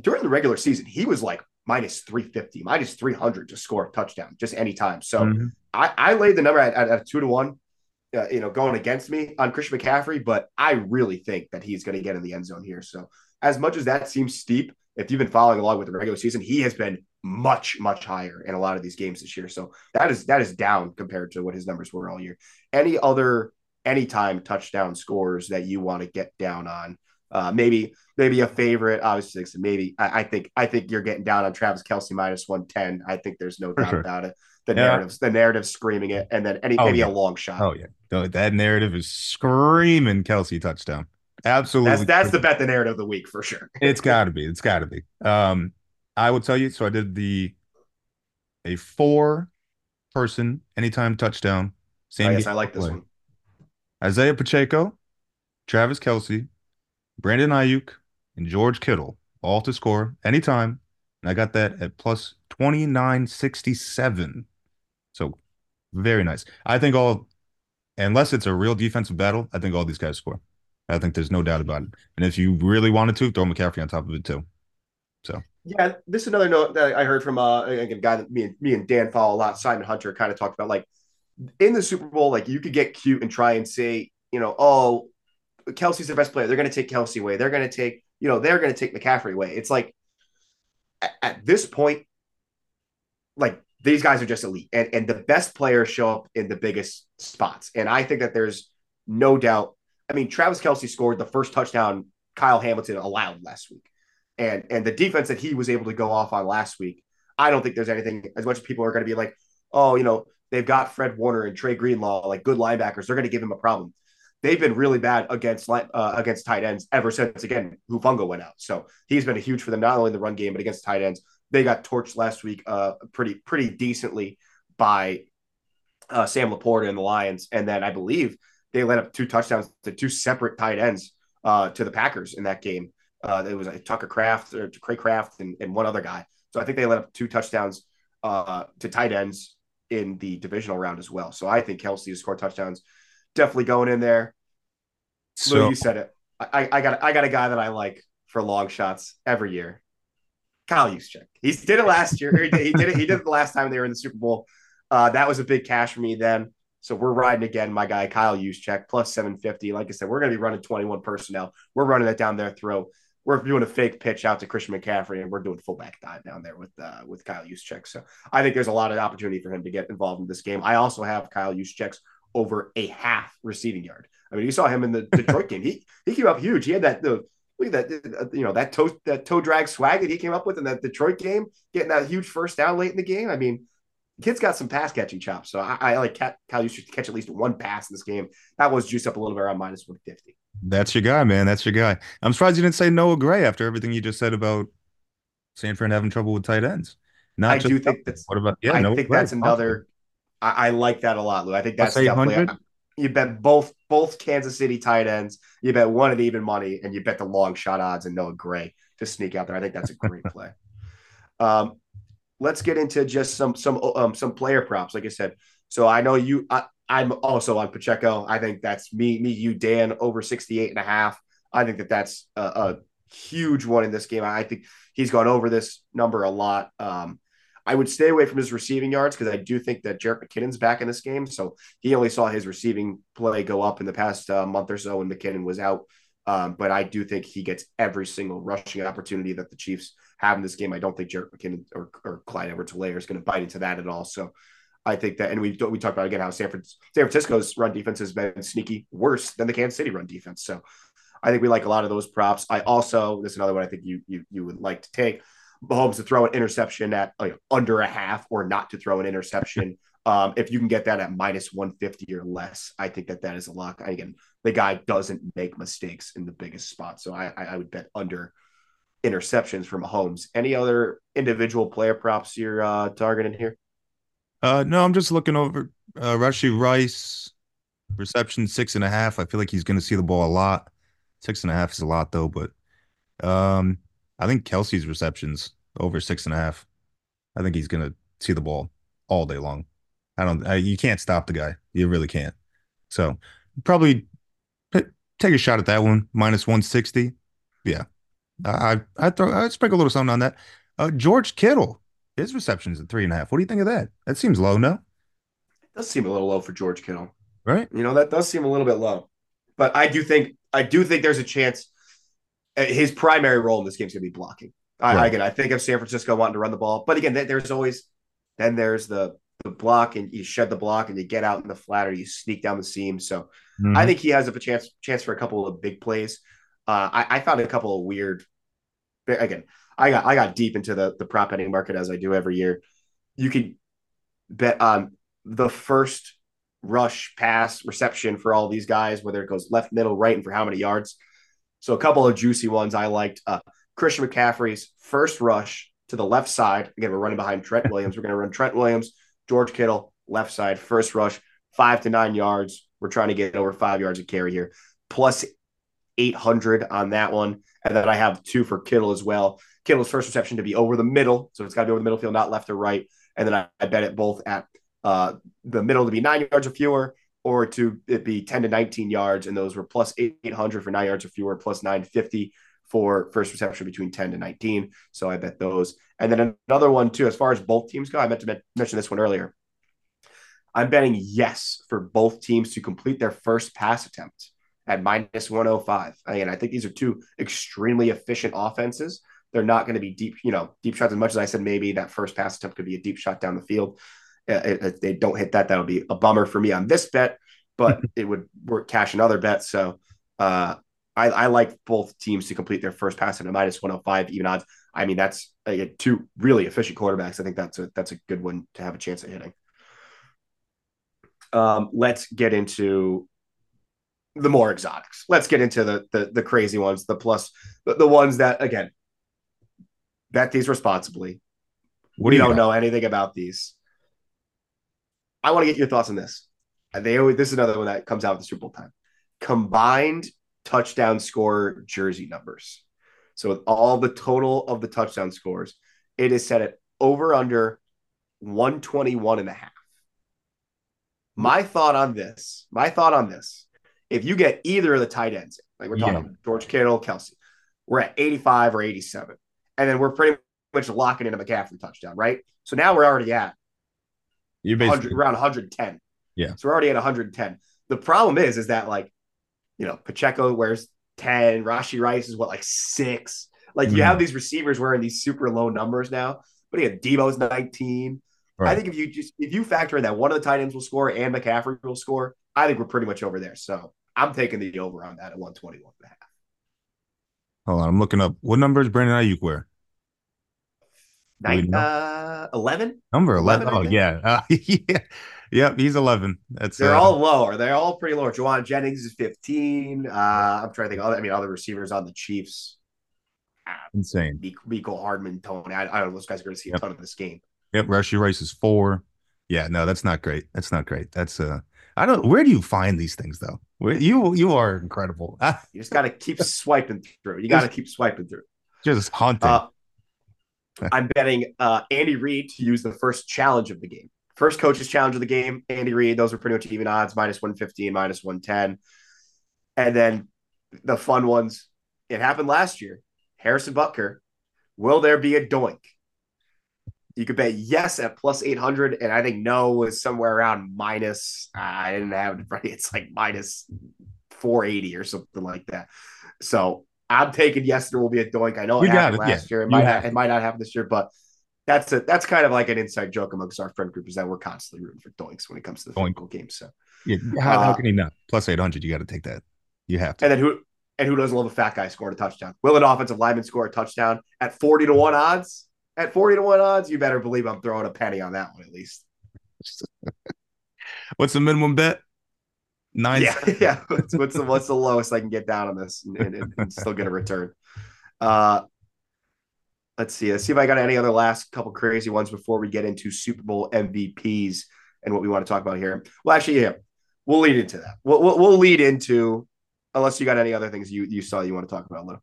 During the regular season, he was like minus 350, minus 300 to score a touchdown just anytime. So mm-hmm. I, I laid the number at, at, at two to one, uh, you know, going against me on Christian McCaffrey, but I really think that he's going to get in the end zone here. So as much as that seems steep, if you've been following along with the regular season, he has been much, much higher in a lot of these games this year. So that is that is down compared to what his numbers were all year. Any other anytime touchdown scores that you want to get down on? Uh, maybe maybe a favorite, obviously. Maybe I, I, think I think you're getting down on Travis Kelce minus one ten. I think there's no doubt sure. about it. The yeah. narratives, the narrative screaming it, and then any oh, maybe yeah. a long shot. Oh yeah, that narrative is screaming Kelce touchdown. Absolutely, that's that's the bet the narrative of the week for sure. it's got to be. It's got to be. Um, I will tell you. So I did the a four person anytime touchdown. Same. Oh, yes, I like this one. Isaiah Pacheco, Travis Kelce, Brandon Aiyuk, and George Kittle all to score anytime. And I got that at plus 2967. So very nice. I think all, unless it's a real defensive battle, I think all these guys score. I think there's no doubt about it. And if you really wanted to, throw McCaffrey on top of it too. So yeah, this is another note that I heard from uh, a guy that me and me and Dan follow a lot. Simon Hunter kind of talked about like in the Super Bowl, like you could get cute and try and say, you know, oh, Kelce's the best player. They're going to take Kelce away. They're going to take, you know, they're going to take McCaffrey away. It's like at, at, this point, like these guys are just elite, and and the best players show up in the biggest spots. And I think that there's no doubt. I mean, Travis Kelce scored the first touchdown Kyle Hamilton allowed last week, and and the defense that he was able to go off on last week. I don't think there's anything as much as people are going to be like, oh, you know, they've got Fred Warner and Dre Greenlaw, like good linebackers. They're going to give him a problem. They've been really bad against uh, against tight ends ever since again Hufanga went out. So he's been huge for them not only in the run game but against tight ends. They got torched last week, uh, pretty pretty decently by uh, Sam LaPorta and the Lions, and then I believe they led up two touchdowns to two separate tight ends uh, to the Packers in that game. Uh, it was uh, Tucker Kraft or Craig Kraft and, and one other guy. So I think they led up two touchdowns uh, to tight ends in the divisional round as well. So I think Kelce has scored touchdowns. Definitely going in there. So Lou, you said it. I, I got I got a guy that I like for long shots every year. Kyle Juszczyk. He did it last year. He did, he did it. He did it the last time they were in the Super Bowl. Uh, that was a big cash for me then. So we're riding again, my guy Kyle Juszczyk plus 750. Like I said, we're going to be running 21 personnel. We're running it down their throat we're doing a fake pitch out to Christian McCaffrey, and we're doing fullback dive down there with uh, with Kyle Juszczyk. So I think there's a lot of opportunity for him to get involved in this game. I also have Kyle Juszczyk's over a half receiving yard. I mean, you saw him in the Detroit game. He he came up huge. He had that the look at that uh, you know that toe that toe drag swag that he came up with in that Detroit game, getting that huge first down late in the game. I mean, kid's got some pass catching chops. So I, I like Kyle Juszczyk to catch at least one pass in this game. That was juiced up a little bit around minus one fifty. That's your guy, man. That's your guy. I'm surprised you didn't say Noah Gray after everything you just said about San Fran having trouble with tight ends. Not I do think that's. What about? Yeah, I Noah think Gray. that's another. I, I, like that a lot, Lou. I think that's definitely. You bet both both Kansas City tight ends. You bet one at even money, and you bet the long shot odds and Noah Gray to sneak out there. I think that's a great play. Um, let's get into just some some um, some player props. Like I said, so I know you. I, I'm also on Pacheco. I think that's me, me, you, Dan, over 68 and a half. I think that that's a, a huge one in this game. I think he's gone over this number a lot. Um, I would stay away from his receiving yards because I do think that Jerick McKinnon's back in this game. So he only saw his receiving play go up in the past uh, month or so when McKinnon was out. Um, but I do think he gets every single rushing opportunity that the Chiefs have in this game. I don't think Jerick McKinnon or, or Clyde Edwards-Helaire is going to bite into that at all. So I think that, and we we talked about again how San, San Francisco's run defense has been sneaky worse than the Kansas City run defense. So I think we like a lot of those props. I also this is another one I think you you you would like to take. Mahomes to throw an interception at like under a half or not to throw an interception Um, if you can get that at minus 150 or less, I think that that is a lock. Again, the guy doesn't make mistakes in the biggest spot. So I, I would bet under interceptions from Mahomes. Any other individual player props you're uh, targeting here? Uh, no, I'm just looking over uh, Rashee Rice reception six and a half. I feel like he's going to see the ball a lot. Six and a half is a lot though, but um, I think Kelce's receptions over six and a half. I think he's going to see the ball all day long. I don't. I, you can't stop the guy. You really can't. So probably p- take a shot at that one. Minus one sixty. Yeah, I I throw I sprinkle a little something on that. Uh, George Kittle, his receptions at three and a half. What do you think of that? That seems low, no? It does seem a little low for George Kittle, right? You know that does seem a little bit low, but I do think I do think there's a chance. Uh, his primary role in this game is going to be blocking. I, right. again, I think of San Francisco wanting to run the ball, but again, there's always then there's the the block and you shed the block and you get out in the flat or you sneak down the seam. So mm-hmm. I think he has a chance chance for a couple of big plays. Uh, I, I, found a couple of weird. Again, I got I got deep into the the prop betting market as I do every year. You could bet on the first rush, pass, reception for all these guys, whether it goes left, middle, right, and for how many yards. So a couple of juicy ones I liked. Uh, Christian McCaffrey's first rush to the left side. Again, we're running behind Trent Williams. We're going to run Trent Williams, George Kittle, left side, first rush, five to nine yards. We're trying to get over five yards of carry here, plus 800 on that one. And then I have two for Kittle as well. Kittle's first reception to be over the middle. So it's got to be over the middle field, not left or right. And then I, I bet it both at uh, the middle to be nine yards or fewer, or to it be 10 to 19 yards. And those were plus 800 for nine yards or fewer, plus 950 for first reception between 10 to 19. So I bet those. And then another one, too, as far as both teams go, I meant to mention this one earlier. I'm betting yes for both teams to complete their first pass attempt at minus 105. Again, I think these are two extremely efficient offenses. They're not going to be deep, you know, deep shots as much as I said, maybe that first pass attempt could be a deep shot down the field. Uh, if they don't hit that, that'll be a bummer for me on this bet, but it would work cash another bet. So uh, I, I, like both teams to complete their first pass at a minus 105 even odds. I mean, that's uh, two really efficient quarterbacks. I think that's a that's a good one to have a chance at hitting. Um, let's get into the more exotics. Let's get into the the, the crazy ones, the plus the, the ones that again bet these responsibly. What we do don't got? know anything about these. I want to get your thoughts on this. Uh, they always this is another one that comes out with the Super Bowl time. Combined touchdown score jersey numbers. So with all the total of the touchdown scores, it is set at over under 121 and a half. My thought on this, my thought on this, if you get either of the tight ends, like we're talking yeah. George Kittle, Kelce, we're at 85 or 87. And then we're pretty much locking in a McCaffrey touchdown, right? So now we're already at you basically around 110. Yeah. So we're already at 110. The problem is, is that like you know, Pacheco wears 10, Rashee Rice is what, like six. Like mm-hmm. you have these receivers wearing these super low numbers now, but he Deebo's 19. Right. I think if you just if you factor in that one of the tight ends will score and McCaffrey will score, I think we're pretty much over there. So I'm taking the over on that at 121 and a half. Hold on, I'm looking up what numbers Brandon Aiyuk wear. Nine, uh, 11? Number 11. 11 oh, yeah. Uh, yeah. Yep, he's 11. That's they're uh, all lower. They're all pretty low. Jauan Jennings is 15. Uh, I'm trying to think. Other, I mean, other receivers on the Chiefs. Uh, Insane. Mecole Hardman, Tony. I, I, don't know. Those guys are going to see a ton of this game. Yep. Rashee Rice is four. Yeah, no, that's not great. That's not great. That's uh, I don't. Where do you find these things though? Where, you you are incredible. you just got to keep swiping through. You got to keep swiping through. Just hunting. Uh, I'm betting uh, Andy Reid to use the first challenge of the game. First coach's challenge of the game, Andy Reid. Those were pretty much even odds, minus 115, minus 110. And then the fun ones, it happened last year. Harrison Butker, will there be a doink? You could bet yes at plus 800. And I think no was somewhere around minus, uh, I didn't have it right. It's like minus 480 or something like that. So I'm taking yes, there will be a doink. I know it you happened it. last yeah. year. It might, not, it might not happen this year, but that's a that's kind of like an inside joke amongst our friend group is that we're constantly rooting for doinks when it comes to the Doink. games. So yeah, how, uh, how can he not? Plus eight hundred, you got to take that. You have to. And then who and who doesn't love a fat guy scoring a touchdown? Will an offensive lineman score a touchdown at forty to one odds? At forty to one odds, you better believe I'm throwing a penny on that one at least. What's the minimum bet? Nine. Yeah, yeah. What's, what's, the what's the lowest I can get down on this and, and, and still get a return? Uh, let's see. Let's see if I got any other last couple crazy ones before we get into Super Bowl MVPs and what we want to talk about here. Well, actually, yeah, we'll lead into that. We'll, we'll, we'll lead into unless you got any other things you you saw you want to talk about, Lou.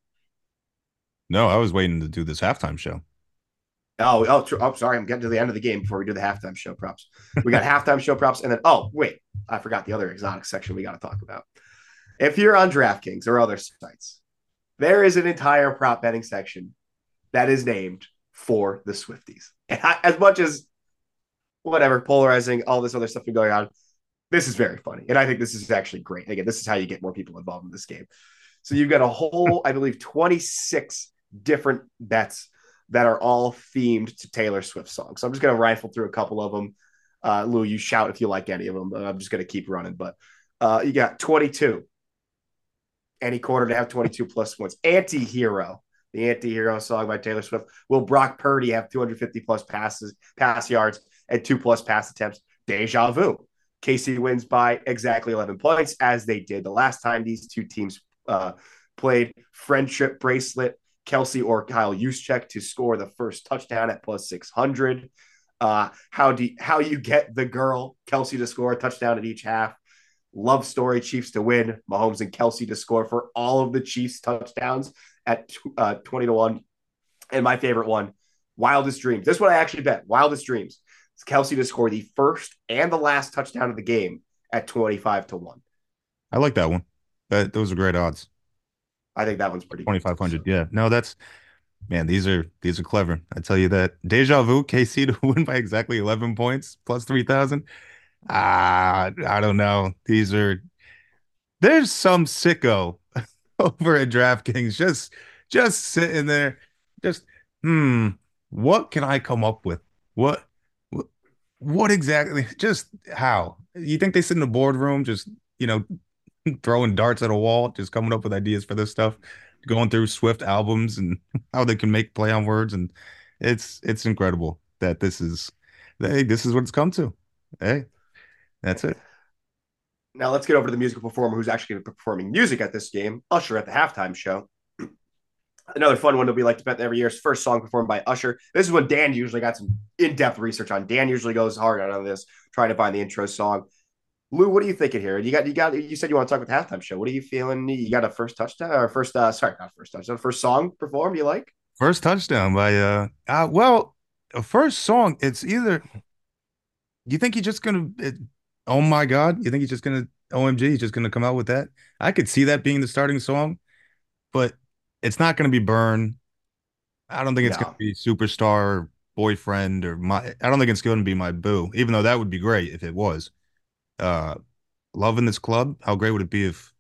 No, I was waiting to do this halftime show. Oh, oh, oh, sorry. I'm getting to the end of the game before we do the halftime show props. We got halftime show props, and then oh, wait, I forgot the other exotic section we got to talk about. If you're on DraftKings or other sites, there is an entire prop betting section that is named for the Swifties. And I, as much as whatever polarizing, all this other stuff going on, this is very funny, and I think this is actually great. Again, this is how you get more people involved in this game. So you've got a whole, I believe, 26 different bets that are all themed to Taylor Swift songs. So I'm just going to rifle through a couple of them. Uh, Lou, you shout if you like any of them. I'm just going to keep running. But uh, you got 22. Any quarter to have 22 plus points. Anti-hero, the anti-hero song by Taylor Swift. Will Brock Purdy have 250 plus passes, pass yards, and two plus pass attempts? Deja vu. KC wins by exactly 11 points, as they did the last time these two teams uh, played. Friendship bracelet Kelce or Kyle Juszczyk to score the first touchdown at plus 600. Uh, how do you, how you get the girl Kelce to score a touchdown at each half? Love story Chiefs to win. Mahomes and Kelce to score for all of the Chiefs touchdowns at uh, 20 to 1. And my favorite one, Wildest Dreams. This one I actually bet. Wildest Dreams. It's Kelce to score the first and the last touchdown of the game at 25 to 1. I like that one. That those are great odds. I think that one's pretty twenty five hundred. So. Yeah, no, that's man. These are these are clever. I tell you that. Deja vu. KC to win by exactly eleven points plus three thousand. Ah, I don't know. These are there's some sicko over at DraftKings just just sitting there, just hmm. What can I come up with? What what, what exactly? Just how? You think they sit in the boardroom, just you know, throwing darts at a wall, just coming up with ideas for this stuff, going through Swift albums and how they can make play on words, and it's it's incredible that this is hey, this is what it's come to. Hey, that's it. Now let's get over to the musical performer who's actually going to be performing music at this game, Usher at the halftime show. Another fun one that we like to bet every year is first song performed by Usher. This is when Dan usually got some in-depth research on. Dan usually goes hard on this, trying to find the intro song. Lou, what are you thinking here? You got you got you said you want to talk about the halftime show. What are you feeling? You got a first touchdown or first uh sorry, not first touchdown, first song performed you like? First touchdown by uh, uh well, a first song, it's either you think he's just gonna it, oh my god, you think he's just gonna OMG, he's just gonna come out with that? I could see that being the starting song, but it's not gonna be burn. I don't think it's no. gonna be superstar boyfriend or my I don't think it's gonna be my boo, even though that would be great if it was uh, Love in This Club. How great would it be if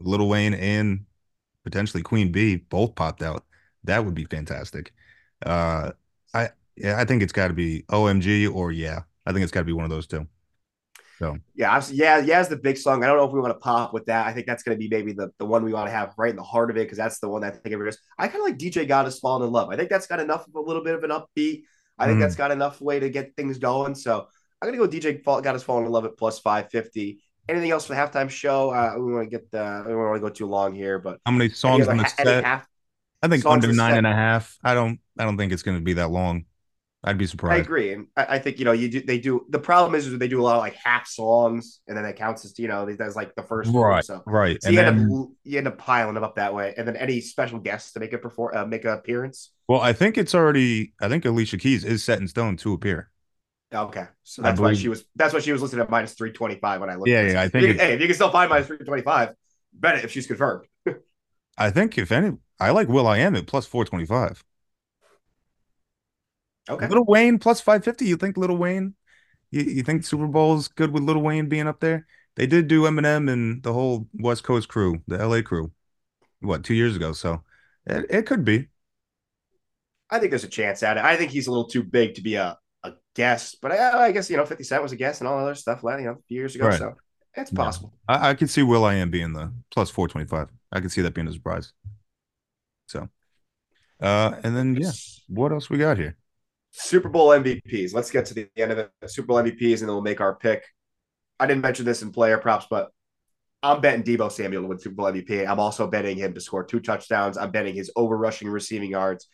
Little Wayne and potentially Queen Bey both popped out? That would be fantastic. Uh, I yeah, I think it's got to be OMG or yeah. I think it's got to be one of those two. So yeah, yeah, yeah, is the big song. I don't know if we want to pop with that. I think that's going to be maybe the, the one we want to have right in the heart of it because that's the one that I think everybody. I kind of like DJ got us falling in love. I think that's got enough of a little bit of an upbeat. I think mm. that's got enough way to get things going. So I'm gonna go DJ got us falling in love at plus five fifty. Anything else for the halftime show? Uh, we want to get the. We don't want to go too long here, but how many songs on the set? Half, I think under nine set? and a half. I don't. I don't think it's going to be that long. I'd be surprised. I agree, and I, I, think you know you do. They do. The problem is, is they do a lot of like half songs, and then that counts as you know that's like the first right, one, so. right. So and you then, end up you end up piling them up that way, and then any special guests to make a perform uh, make an appearance. Well, I think it's already. I think Alicia Keys is set in stone to appear. Okay, so that's why she was. That's why she was listed at minus three twenty five when I looked. Yeah, yeah. I think. You, hey, if you can still find minus three twenty five, bet it if she's confirmed. I think if any, I like will.i.am at plus four twenty five. Okay. Lil Wayne plus five fifty. You think Little Wayne? You, you think Super Bowl is good with Little Wayne being up there? They did do Eminem and the whole West Coast crew, the LA crew, what two years ago. So it, it could be. I think there's a chance at it. I think he's a little too big to be a guess, but I, I, guess you know, Fifty Cent was a guess and all other stuff, you know, a few years ago. Right. So it's possible. Yeah. I, I could see will.i.am being the plus four twenty five. I could see that being a surprise. So, uh, and then yeah, what else we got here? Super Bowl MVPs. Let's get to the end of it. Super Bowl MVPs, and then we'll make our pick. I didn't mention this in player props, but I'm betting Deebo Samuel to win Super Bowl MVP. I'm also betting him to score two touchdowns. I'm betting his over rushing receiving yards.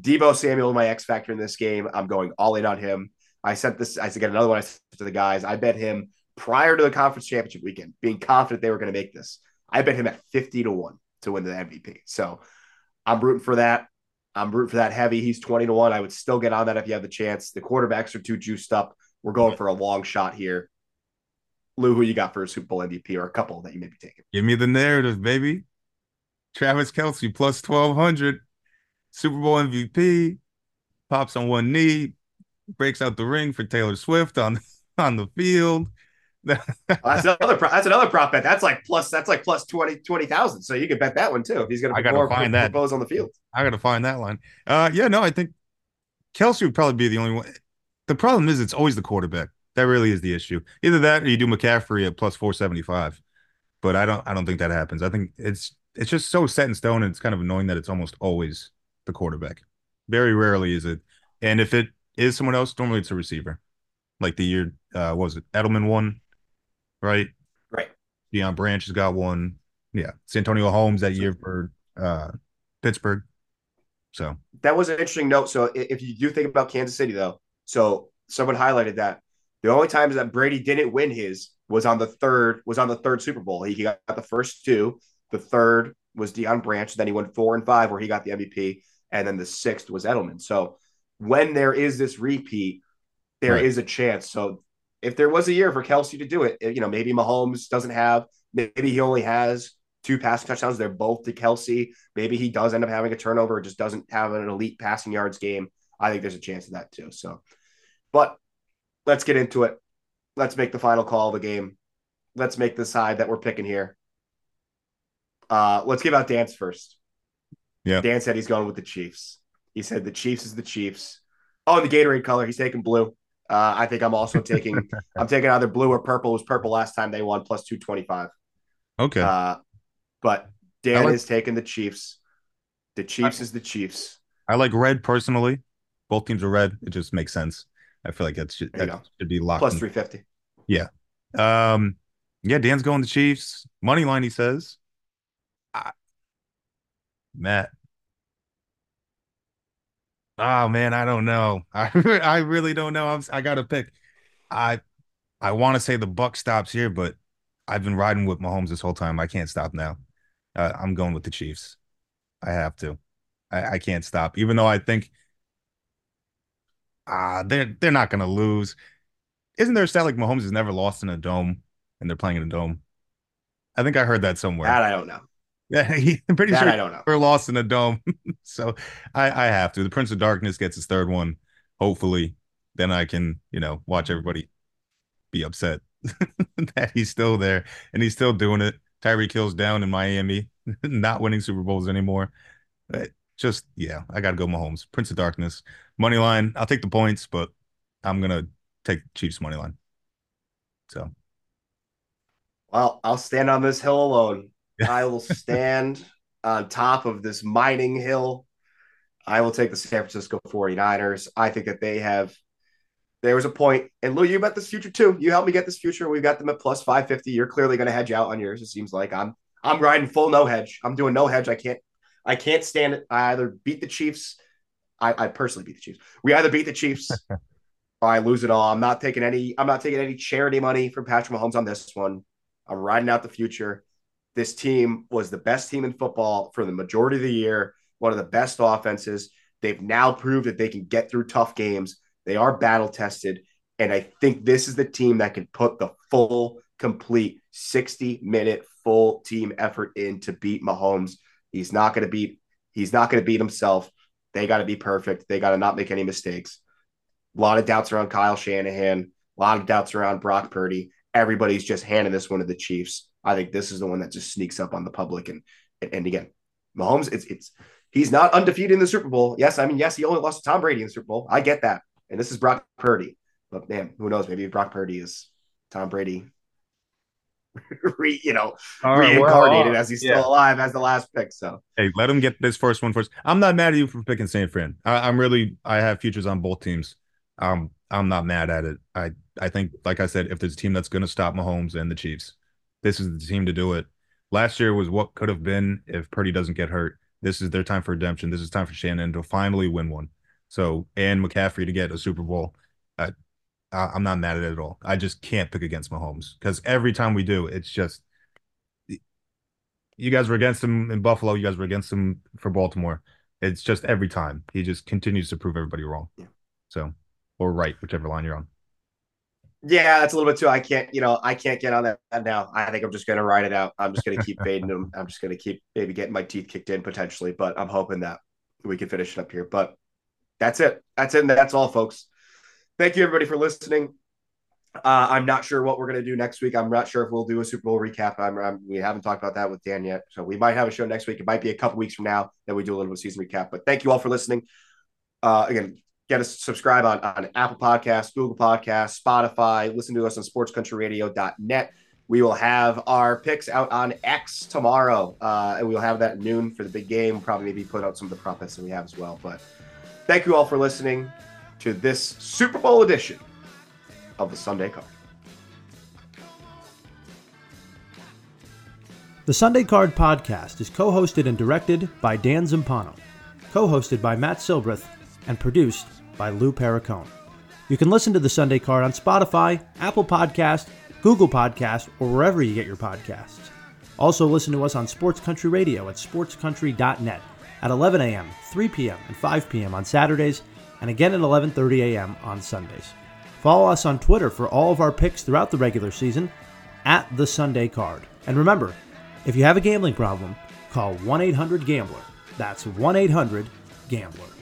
Deebo Samuel, my X factor in this game. I'm going all in on him. I sent this. I get another one. I sent to the guys. I bet him prior to the conference championship weekend, being confident they were going to make this. I bet him at 50 to one to win the MVP. So I'm rooting for that. I'm rooting for that heavy. He's 20 to 1. I would still get on that if you have the chance. The quarterbacks are too juiced up. We're going for a long shot here. Lou, who you got for a Super Bowl MVP or a couple that you may be taking? Give me the narrative, baby. Travis Kelce plus 1200, Super Bowl MVP, pops on one knee, breaks out the ring for Taylor Swift on, on the field. that's another that's another prop bet. That's like plus that's like plus 20 20,000. So you could bet that one too if he's going to gotta find that. propose on the field. I got to find that line. Uh yeah, no, I think Kelce would probably be the only one. The problem is it's always the quarterback. That really is the issue. Either that or you do McCaffrey at plus 475. But I don't I don't think that happens. I think it's it's just so set in stone and it's kind of annoying that it's almost always the quarterback. Very rarely is it. And if it is someone else, normally it's a receiver. Like the year uh what was it Edelman won, right? Right. Deion Branch has got one. Yeah. Santonio Holmes that year for uh Pittsburgh. So that was an interesting note. So if you do think about Kansas City though, so someone highlighted that the only times that Brady didn't win his was on the third was on the third Super Bowl. He got the first two. The third was Deion Branch. Then he went four and five where he got the MVP, and then the sixth was Edelman. So when there is this repeat, there right. is a chance. So if there was a year for Kelce to do it, you know, maybe Mahomes doesn't have, maybe he only has two passing touchdowns. They're both to Kelce. Maybe he does end up having a turnover, just doesn't have an elite passing yards game. I think there's a chance of that too. So, but let's get into it. Let's make the final call of the game. Let's make the side that we're picking here. Uh, let's give out Dan's first. Yeah. Dan said he's going with the Chiefs. He said the Chiefs is the Chiefs. Oh, and the Gatorade color, he's taking blue. Uh, I think I'm also taking I'm taking either blue or purple. It was purple last time they won plus 225. Okay. Uh, but Dan like, is taking the Chiefs. The Chiefs I, is the Chiefs. I like red personally. Both teams are red. It just makes sense. I feel like that should, that should be locked. Plus 350. Yeah. Um, yeah, Dan's going the Chiefs. Money line, he says. I, Matt. Oh man, I don't know. I I really don't know. I'm, I got to pick. I I want to say the buck stops here, but I've been riding with Mahomes this whole time. I can't stop now. Uh, I'm going with the Chiefs. I have to. I, I can't stop, even though I think ah, they're they're not gonna lose. Isn't there a stat like Mahomes has never lost in a dome and they're playing in a dome? I think I heard that somewhere. That I don't know. Yeah, I'm pretty that sure I don't know. We're lost in a dome, so I I have to. The Prince of Darkness gets his third one. Hopefully, then I can you know watch everybody be upset that he's still there and he's still doing it. Tyreek Hill's down in Miami, not winning Super Bowls anymore. But just yeah, I got to go Mahomes. Prince of Darkness, money line. I'll take the points, but I'm gonna take Chiefs money line. So, well, I'll stand on this hill alone. I will stand on top of this mining hill. I will take the San Francisco 49ers. I think that they have. There was a point, and Lou, you bet this future too. You helped me get this future. We've got them at plus 550. You're clearly going to hedge out on yours. It seems like I'm. I'm riding full no hedge. I'm doing no hedge. I can't I can't stand it. I either beat the Chiefs. I, I personally beat the Chiefs. We either beat the Chiefs or I lose it all. I'm not taking any. I'm not taking any charity money from Patrick Mahomes on this one. I'm riding out the future. This team was the best team in football for the majority of the year. One of the best offenses. They've now proved that they can get through tough games. They are battle tested, and I think this is the team that can put the full, complete 60 minute full team effort in to beat Mahomes He's not going to beat. He's not going to beat himself. They got to be perfect. They got to not make any mistakes. A lot of doubts around Kyle Shanahan. A lot of doubts around Brock Purdy. Everybody's just handing this one to the Chiefs. I think this is the one that just sneaks up on the public. And and again, Mahomes, it's it's he's not undefeated in the Super Bowl. Yes, I mean yes, he only lost to Tom Brady in the Super Bowl. I get that. And this is Brock Purdy. But man, who knows? Maybe Brock Purdy is Tom Brady re, you know, right, reincarnated well, as he's still yeah. alive as the last pick. So hey, let him get this first one first. I'm not mad at you for picking San Fran. I, am really I have futures on both teams. Um, I'm not mad at it. I I think, like I said, if there's a team that's going to stop Mahomes and the Chiefs, this is the team to do it. Last year was what could have been if Purdy doesn't get hurt. This is their time for redemption. This is time for Shanahan to finally win one. So and McCaffrey to get a Super Bowl. I, I'm not mad at it at all. I just can't pick against Mahomes because every time we do, it's just you guys were against him in Buffalo. You guys were against him for Baltimore. It's just every time he just continues to prove everybody wrong. Yeah. So, or right, whichever line you're on. Yeah, that's a little bit too. I can't, you know, I can't get on that now. I think I'm just going to ride it out. I'm just going to keep fading them. I'm just going to keep maybe getting my teeth kicked in potentially, but I'm hoping that we can finish it up here. But that's it. That's it. And that's all, folks. Thank you, everybody, for listening. Uh, I'm not sure what we're going to do next week. I'm not sure if we'll do a Super Bowl recap. I'm, I'm, we haven't talked about that with Dan yet. So we might have a show next week. It might be a couple weeks from now that we do a little bit of season recap. But thank you all for listening. Uh, again, get us subscribe on, on Apple Podcasts, Google Podcasts, Spotify. Listen to us on sportscountryradio.net. We will have our picks out on X tomorrow. Uh, and we'll have that noon for the big game. Probably maybe put out some of the prop bets that we have as well. But thank you all for listening to this Super Bowl edition of the Sunday Card. The Sunday Card podcast is co hosted and directed by Dan Zampano, co hosted by Matt Silbreth, and produced by Lou Perricone. You can listen to the Sunday Card on Spotify, Apple Podcast, Google Podcast, or wherever you get your podcasts. Also, listen to us on Sports Country Radio at sportscountry.net at 11 a.m., 3 p.m., and 5 p.m. on Saturdays and again at 11:30 a.m. on Sundays. Follow us on Twitter for all of our picks throughout the regular season at the Sunday Card. And remember, if you have a gambling problem, call 1-800-GAMBLER. That's 1-800-GAMBLER.